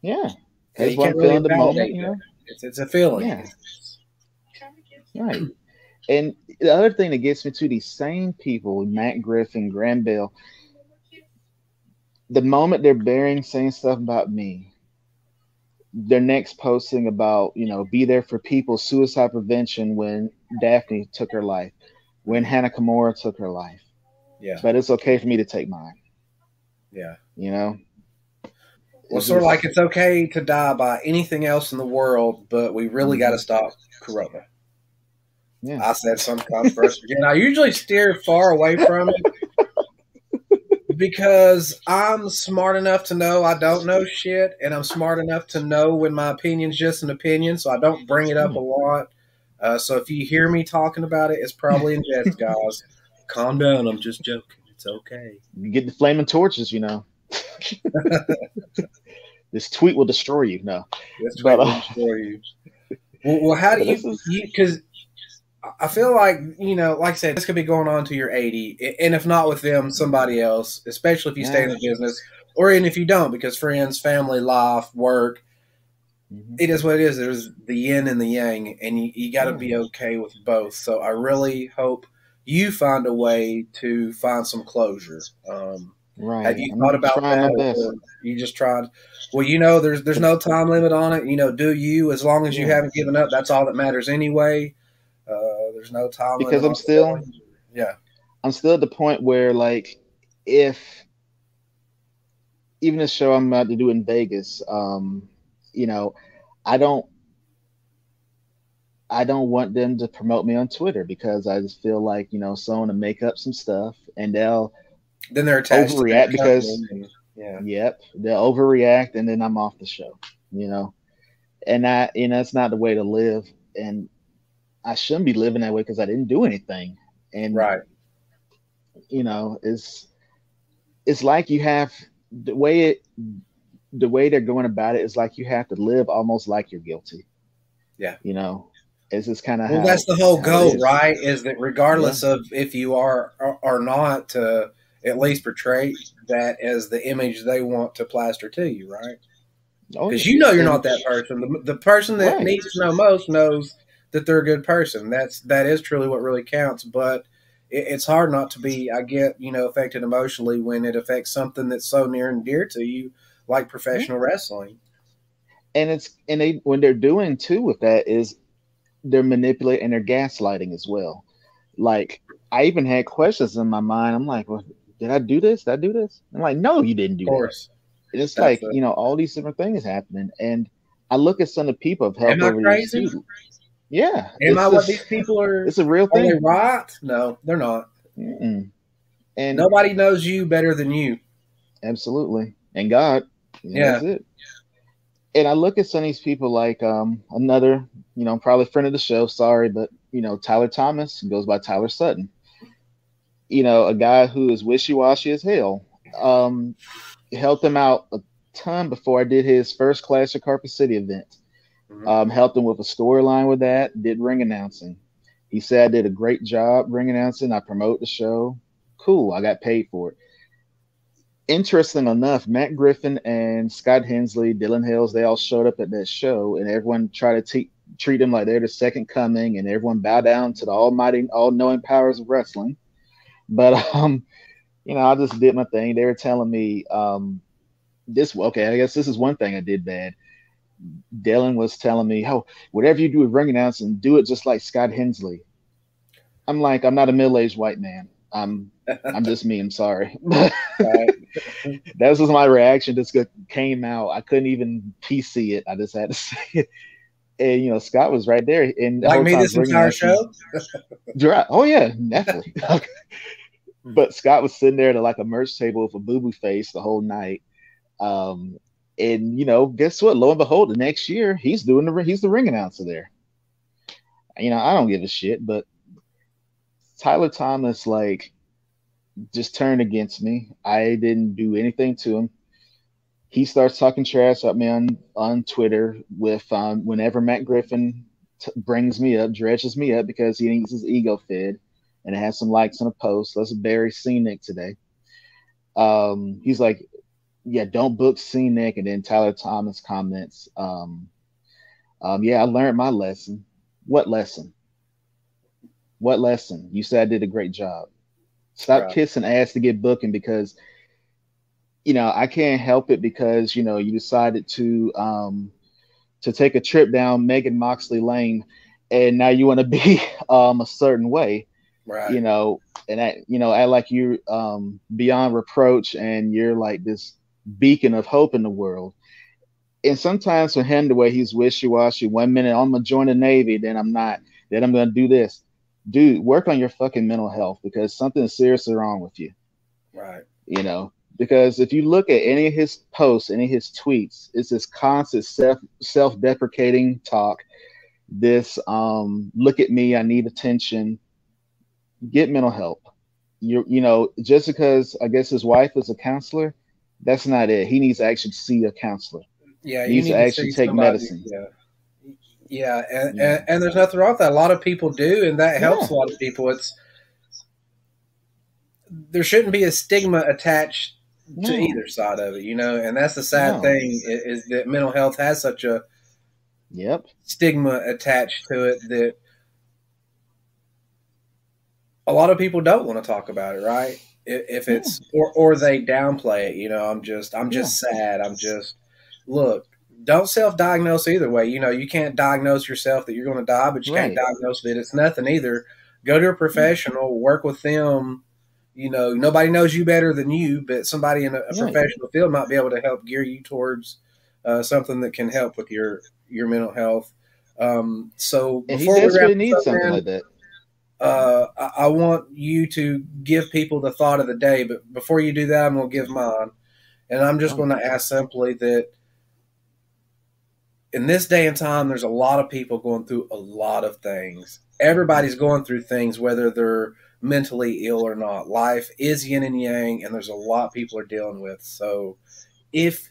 Yeah, that's what I'm feeling the moment. You know, It's it's a feeling. Yeah. right. And the other thing that gets me to these same people, Matt Griffin, Graham Bell, the moment they're bearing saying stuff about me, their next posting about, you know, be there for people, suicide prevention when Daffney took her life, when Hana Kimura took her life. Yeah, But it's okay for me to take mine, yeah. you know? Well, It's sort of like it's okay to die by anything else in the world, but we really Mhm. got to stop Corona. Yeah. I said some controversial. and I usually steer far away from it [laughs] because I'm smart enough to know I don't know shit, and I'm smart enough to know when my opinion's just an opinion, so I don't bring it up a lot. Uh, so if you hear me talking about it, it's probably in jest, [laughs] guys. Calm down. I'm just joking. It's okay. You get the flaming torches, you know. [laughs] this tweet will destroy you. No. That's But, what uh, I'm for you. [laughs] Well, well, how do you? Because I feel like you know, like I said, this could be going on to your 80, and if not with them, somebody else. Especially if you stay in the business, or even if you don't, because friends, family, life, work. Mhm. It is what it is. There's the yin and the yang, and you, you got to Yeah. be okay with both. So I really hope you find a way to find some closure. Um, Right. have you I'm thought about that? You just tried. Well, you know, there's there's no time limit on it. You know, do you as long as you Yeah. haven't given up. That's all that matters anyway. Uh, there's no time Because I'm still- it. yeah I'm still at the point where, like, if even the show I'm about to do in Vegas, um, you know, I don't, I don't want them to promote me on Twitter because I just feel like you know someone to make up some stuff and they'll, then they're attached. Overreact because- and- yeah. Yep, they'll overreact and then I'm off the show, you know, and that you know it's not the way to live, and I shouldn't be living that way because I didn't do anything, and right. you know it's it's like you have the way it the way they're going about it is like you have to live almost like you're guilty Yeah. you know it's just kind of well that's the whole goal right is that regardless of if you are or, or not to at least portray that as the image they want to plaster to you right oh, because you know you're not that person. The, the person that Right. needs to know most knows that they're a good person. That's that is truly what really counts. But it, it's hard not to be. I get you know affected emotionally when it affects something that's so near and dear to you, like professional wrestling. and it's and they when they're doing too with that is they're manipulating and they're gaslighting as well like i even had questions in my mind i'm like well did i do this did i do this i'm like no you didn't do Of course, that it's That's like it. you know all these different things happening and i look at some of the people have helped Am I over crazy? these yeah am I what these people are? it's a real Are they thing right? No, they're not. Mm-mm. and Nobody knows you better than you. Absolutely. And God. You Yeah. That's it. And I look at some of these people like um another, you know, probably friend of the show, sorry, but you know, Tyler Thomas goes by Tyler Sutton. You know, a guy who is wishy-washy as hell. Um helped him out a ton before I did his first Clash of Carpet City event. Mhm. Um, helped him with a storyline with that, did ring announcing. He said I did a great job ring announcing. I promote the show. Cool. I got paid for it. Interesting enough, Matt Griffin and Scott Hensley, Dylan Hills, they all showed up at that show, and everyone tried to te- treat them like they're the second coming, and everyone bow down to the almighty, all-knowing powers of wrestling. But [laughs] um, you know, I just did my thing. They were telling me um, this. Okay, I guess this is one thing I did bad. Dylan was telling me, "Oh, whatever you do with ring announcing, do it just like Scott Hensley." I'm like, I'm not a middle-aged white man. I'm, [laughs] I'm just me. I'm sorry. [laughs] that was my reaction. Just came out. I couldn't even PC it. I just had to [laughs] say it. And you know, Scott was right there. And like me, this entire show. oh yeah, definitely. but Scott was sitting there to like a merch table with a boo boo face the whole night. Um, and you know, guess what? Lo and behold, the next year he's doing the he's the ring announcer there. You know, I don't give a shit, but Tyler Thomas like just turned against me. I didn't do anything to him. He starts talking trash at me on on Twitter with um, whenever Matt Griffin t- brings me up, dredges me up because he needs his ego fed, and it has some likes on a post. Let's bury C Nick today. Um, he's like, yeah, don't book C Nick, and then Tyler Thomas comments, um, um, yeah, I learned my lesson. What lesson? What lesson? You said I did a great job. Stop right. kissing ass to get booking because you know I can't help it because you know you decided to um to take a trip down Megan Moxley Lane and now you want to [laughs] be um a certain way. Right. You know, and that you know, act like you're um beyond reproach and you're like this beacon of hope in the world. And sometimes for him the way he's wishy-washy, one minute I'm gonna join the Navy, then I'm not, then I'm gonna do this dude, work on your fucking mental health because something is seriously wrong with you. Right. You know, because if you look at any of his posts, any of his tweets, it's this constant self self deprecating talk. This um, look at me, I need attention. Get mental help. You you know, just because I guess his wife is a counselor, that's not it. He needs to actually see a counselor. Yeah, he needs to actually take somebody, medicine. Yeah. Yeah, and, yeah. and, and there's nothing wrong with that. A lot of people do, and that helps yeah. a lot of people. It's there shouldn't be a stigma attached no. to either side of it, you know. And that's the sad no. thing is, is, that mental health has such a yep stigma attached to it that a lot of people don't want to talk about it, right? If, it's yeah. or or they downplay it, you know. I'm just I'm just sad. I'm just look don't self-diagnose either way. You know, you can't diagnose yourself that you're going to die, but you right. can't diagnose that it's nothing either. Go to a professional, work with them. You know, nobody knows you better than you, but somebody in a, a right. professional field might be able to help gear you towards uh, something that can help with your your mental health. Um, so and before we wrap need something like that. Uh, I, I want you to give people the thought of the day, but before you do that, I'm going to give mine, and I'm just oh. going to ask simply that in this day and time, there's a lot of people going through a lot of things. Everybody's going through things, whether they're mentally ill or not. Life is yin and yang, and there's a lot people are dealing with. So, if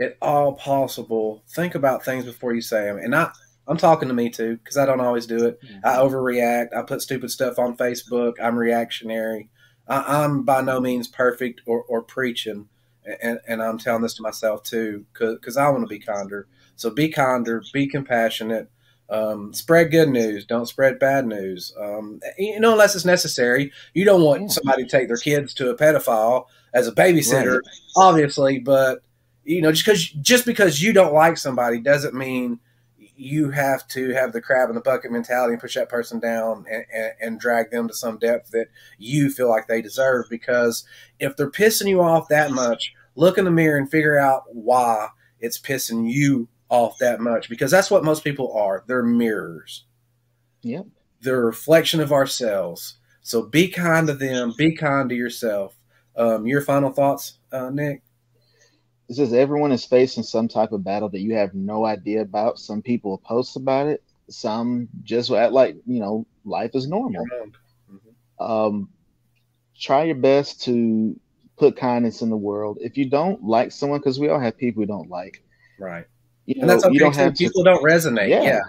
at all possible, think about things before you say them. And I, I'm talking to me too, because I don't always do it. Mm-hmm. I overreact. I put stupid stuff on Facebook. I'm reactionary. I, am by no means perfect or, or preaching, and, and I'm telling this to myself too, because I want to be kinder. So be kinder, be compassionate, um, spread good news. Don't spread bad news. Um, you know, unless it's necessary. You don't want somebody to take their kids to a pedophile as a babysitter, right. obviously. But you know, just because just because you don't like somebody doesn't mean you have to have the crab in the bucket mentality and push that person down and, and, and, drag them to some depth that you feel like they deserve. Because if they're pissing you off that much, look in the mirror and figure out why it's pissing you off that much because that's what most people are. They're mirrors. Yep. They're a reflection of ourselves. So be kind to them. Be kind to yourself. Um, your final thoughts, uh, Nick? It says everyone is facing some type of battle that you have no idea about. Some people post about it. Some just act like you know life is normal. Mm-hmm. Um, try your best to put kindness in the world. If you don't like someone, because we all have people we don't like, right? You and that's okay. You don't have people to, don't resonate. Yeah. yeah.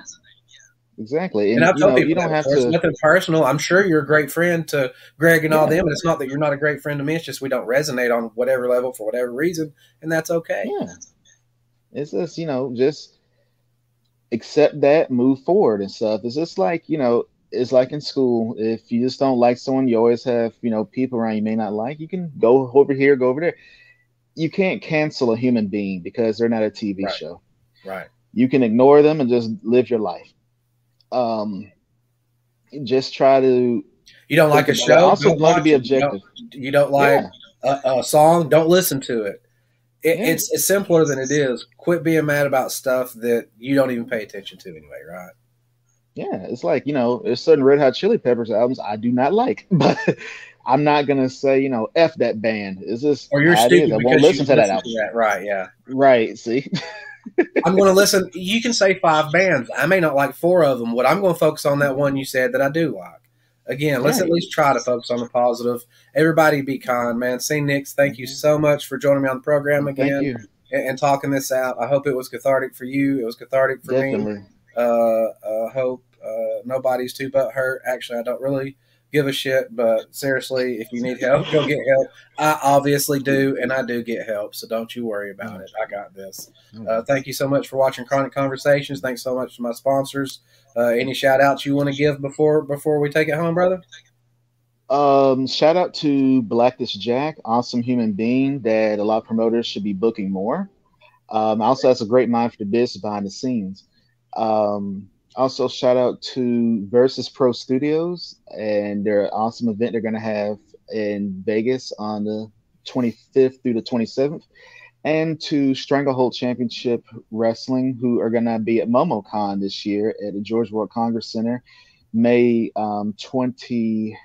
Exactly. And, and I tell know, people you don't have to. nothing personal. I'm sure you're a great friend to Greg and yeah. all them, and it's not that you're not a great friend to me. It's just we don't resonate on whatever level for whatever reason, and that's okay. Yeah. It's just you know just accept that, move forward and stuff. It's just like you know it's like in school. If you just don't like someone, you always have you know people around you may not like. You can go over here, go over there. You can't cancel a human being because they're not a TV Right. show. Right. You can ignore them and just live your life. Um, just try to You don't like a think about it. show? Also, don't learn to be it. You don't- objective. You don't like Yeah. a, a song? Don't listen to it. it Yeah. It's it's simpler than it is. Quit being mad about stuff that you don't even pay attention to anyway, right? Yeah, it's like you know, there's certain Red Hot Chili Peppers albums I do not like, [laughs] but I'm not gonna say you know f that band. Is this Or you're stupid is. I won't listen to that album. that. Right? Yeah. Right? See, [laughs] I'm going to listen. You can say five bands. I may not like four of them, but I'm going to focus on that one you said that I do like. Again, let's at least try to focus on the positive. Everybody be kind, man. See, Nix, thank you so much for joining me on the program again and, and talking this out. I hope it was cathartic for you. It was cathartic for me. Definitely. Uh, uh, hope uh, nobody's too butt hurt. Actually, I don't really give a shit, but seriously, if you need help, go get help. I obviously do, and I do get help, so don't you worry about it. I got this. Uh, thank you so much for watching Chronic Conversations. Thanks so much to my sponsors. Uh, any shout outs you want to give before before we take it home, brother? Um, shout out to Blackish Jack, awesome human being that a lot of promoters should be booking more. Um, also has a great mind for the business behind the scenes. Um, also shout out to Versus Pro Studios and their awesome event they're going to have in Vegas on the 25th through the 27th, and to Stranglehold Championship Wrestling, who are going to be at MomoCon this year at the Georgia World Congress Center, May um, 20.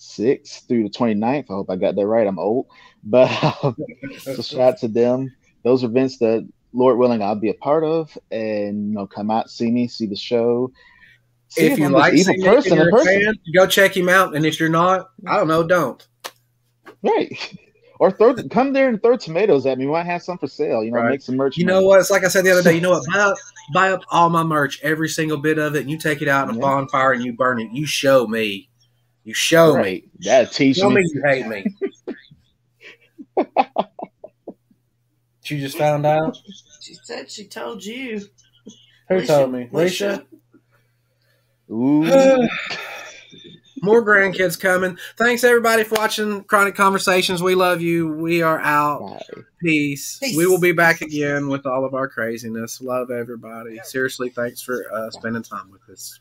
6th through the 29th. I hope I got that right. I'm old. But [laughs] um, so shout out to them. Those events that, Lord willing, I'll be a part of and, you know, come out, see me, see the show. See if you I'm like evil Saint Nick and person in a person. fan, go check him out. And if you're not, I don't know, don't. Right. [laughs] Or throw come there and throw tomatoes at me. We might have some for sale. You know, Right. make some merch. You know what? It's like I said the other day. You know what? [laughs] Buy up, buy up all my merch, every single bit of it, and you take it out in a Yeah. bonfire and you burn it. You show me. You show me. Right. That teach Show me me. you hate me. [laughs] you just found out? She said she told you. Who told me? Alicia? Ooh. [sighs] More grandkids coming. Thanks everybody for watching Chronic Conversations. We love you. We are out. Peace. Peace. We will be back again with all of our craziness. Love everybody. Seriously, thanks for uh, spending time with us.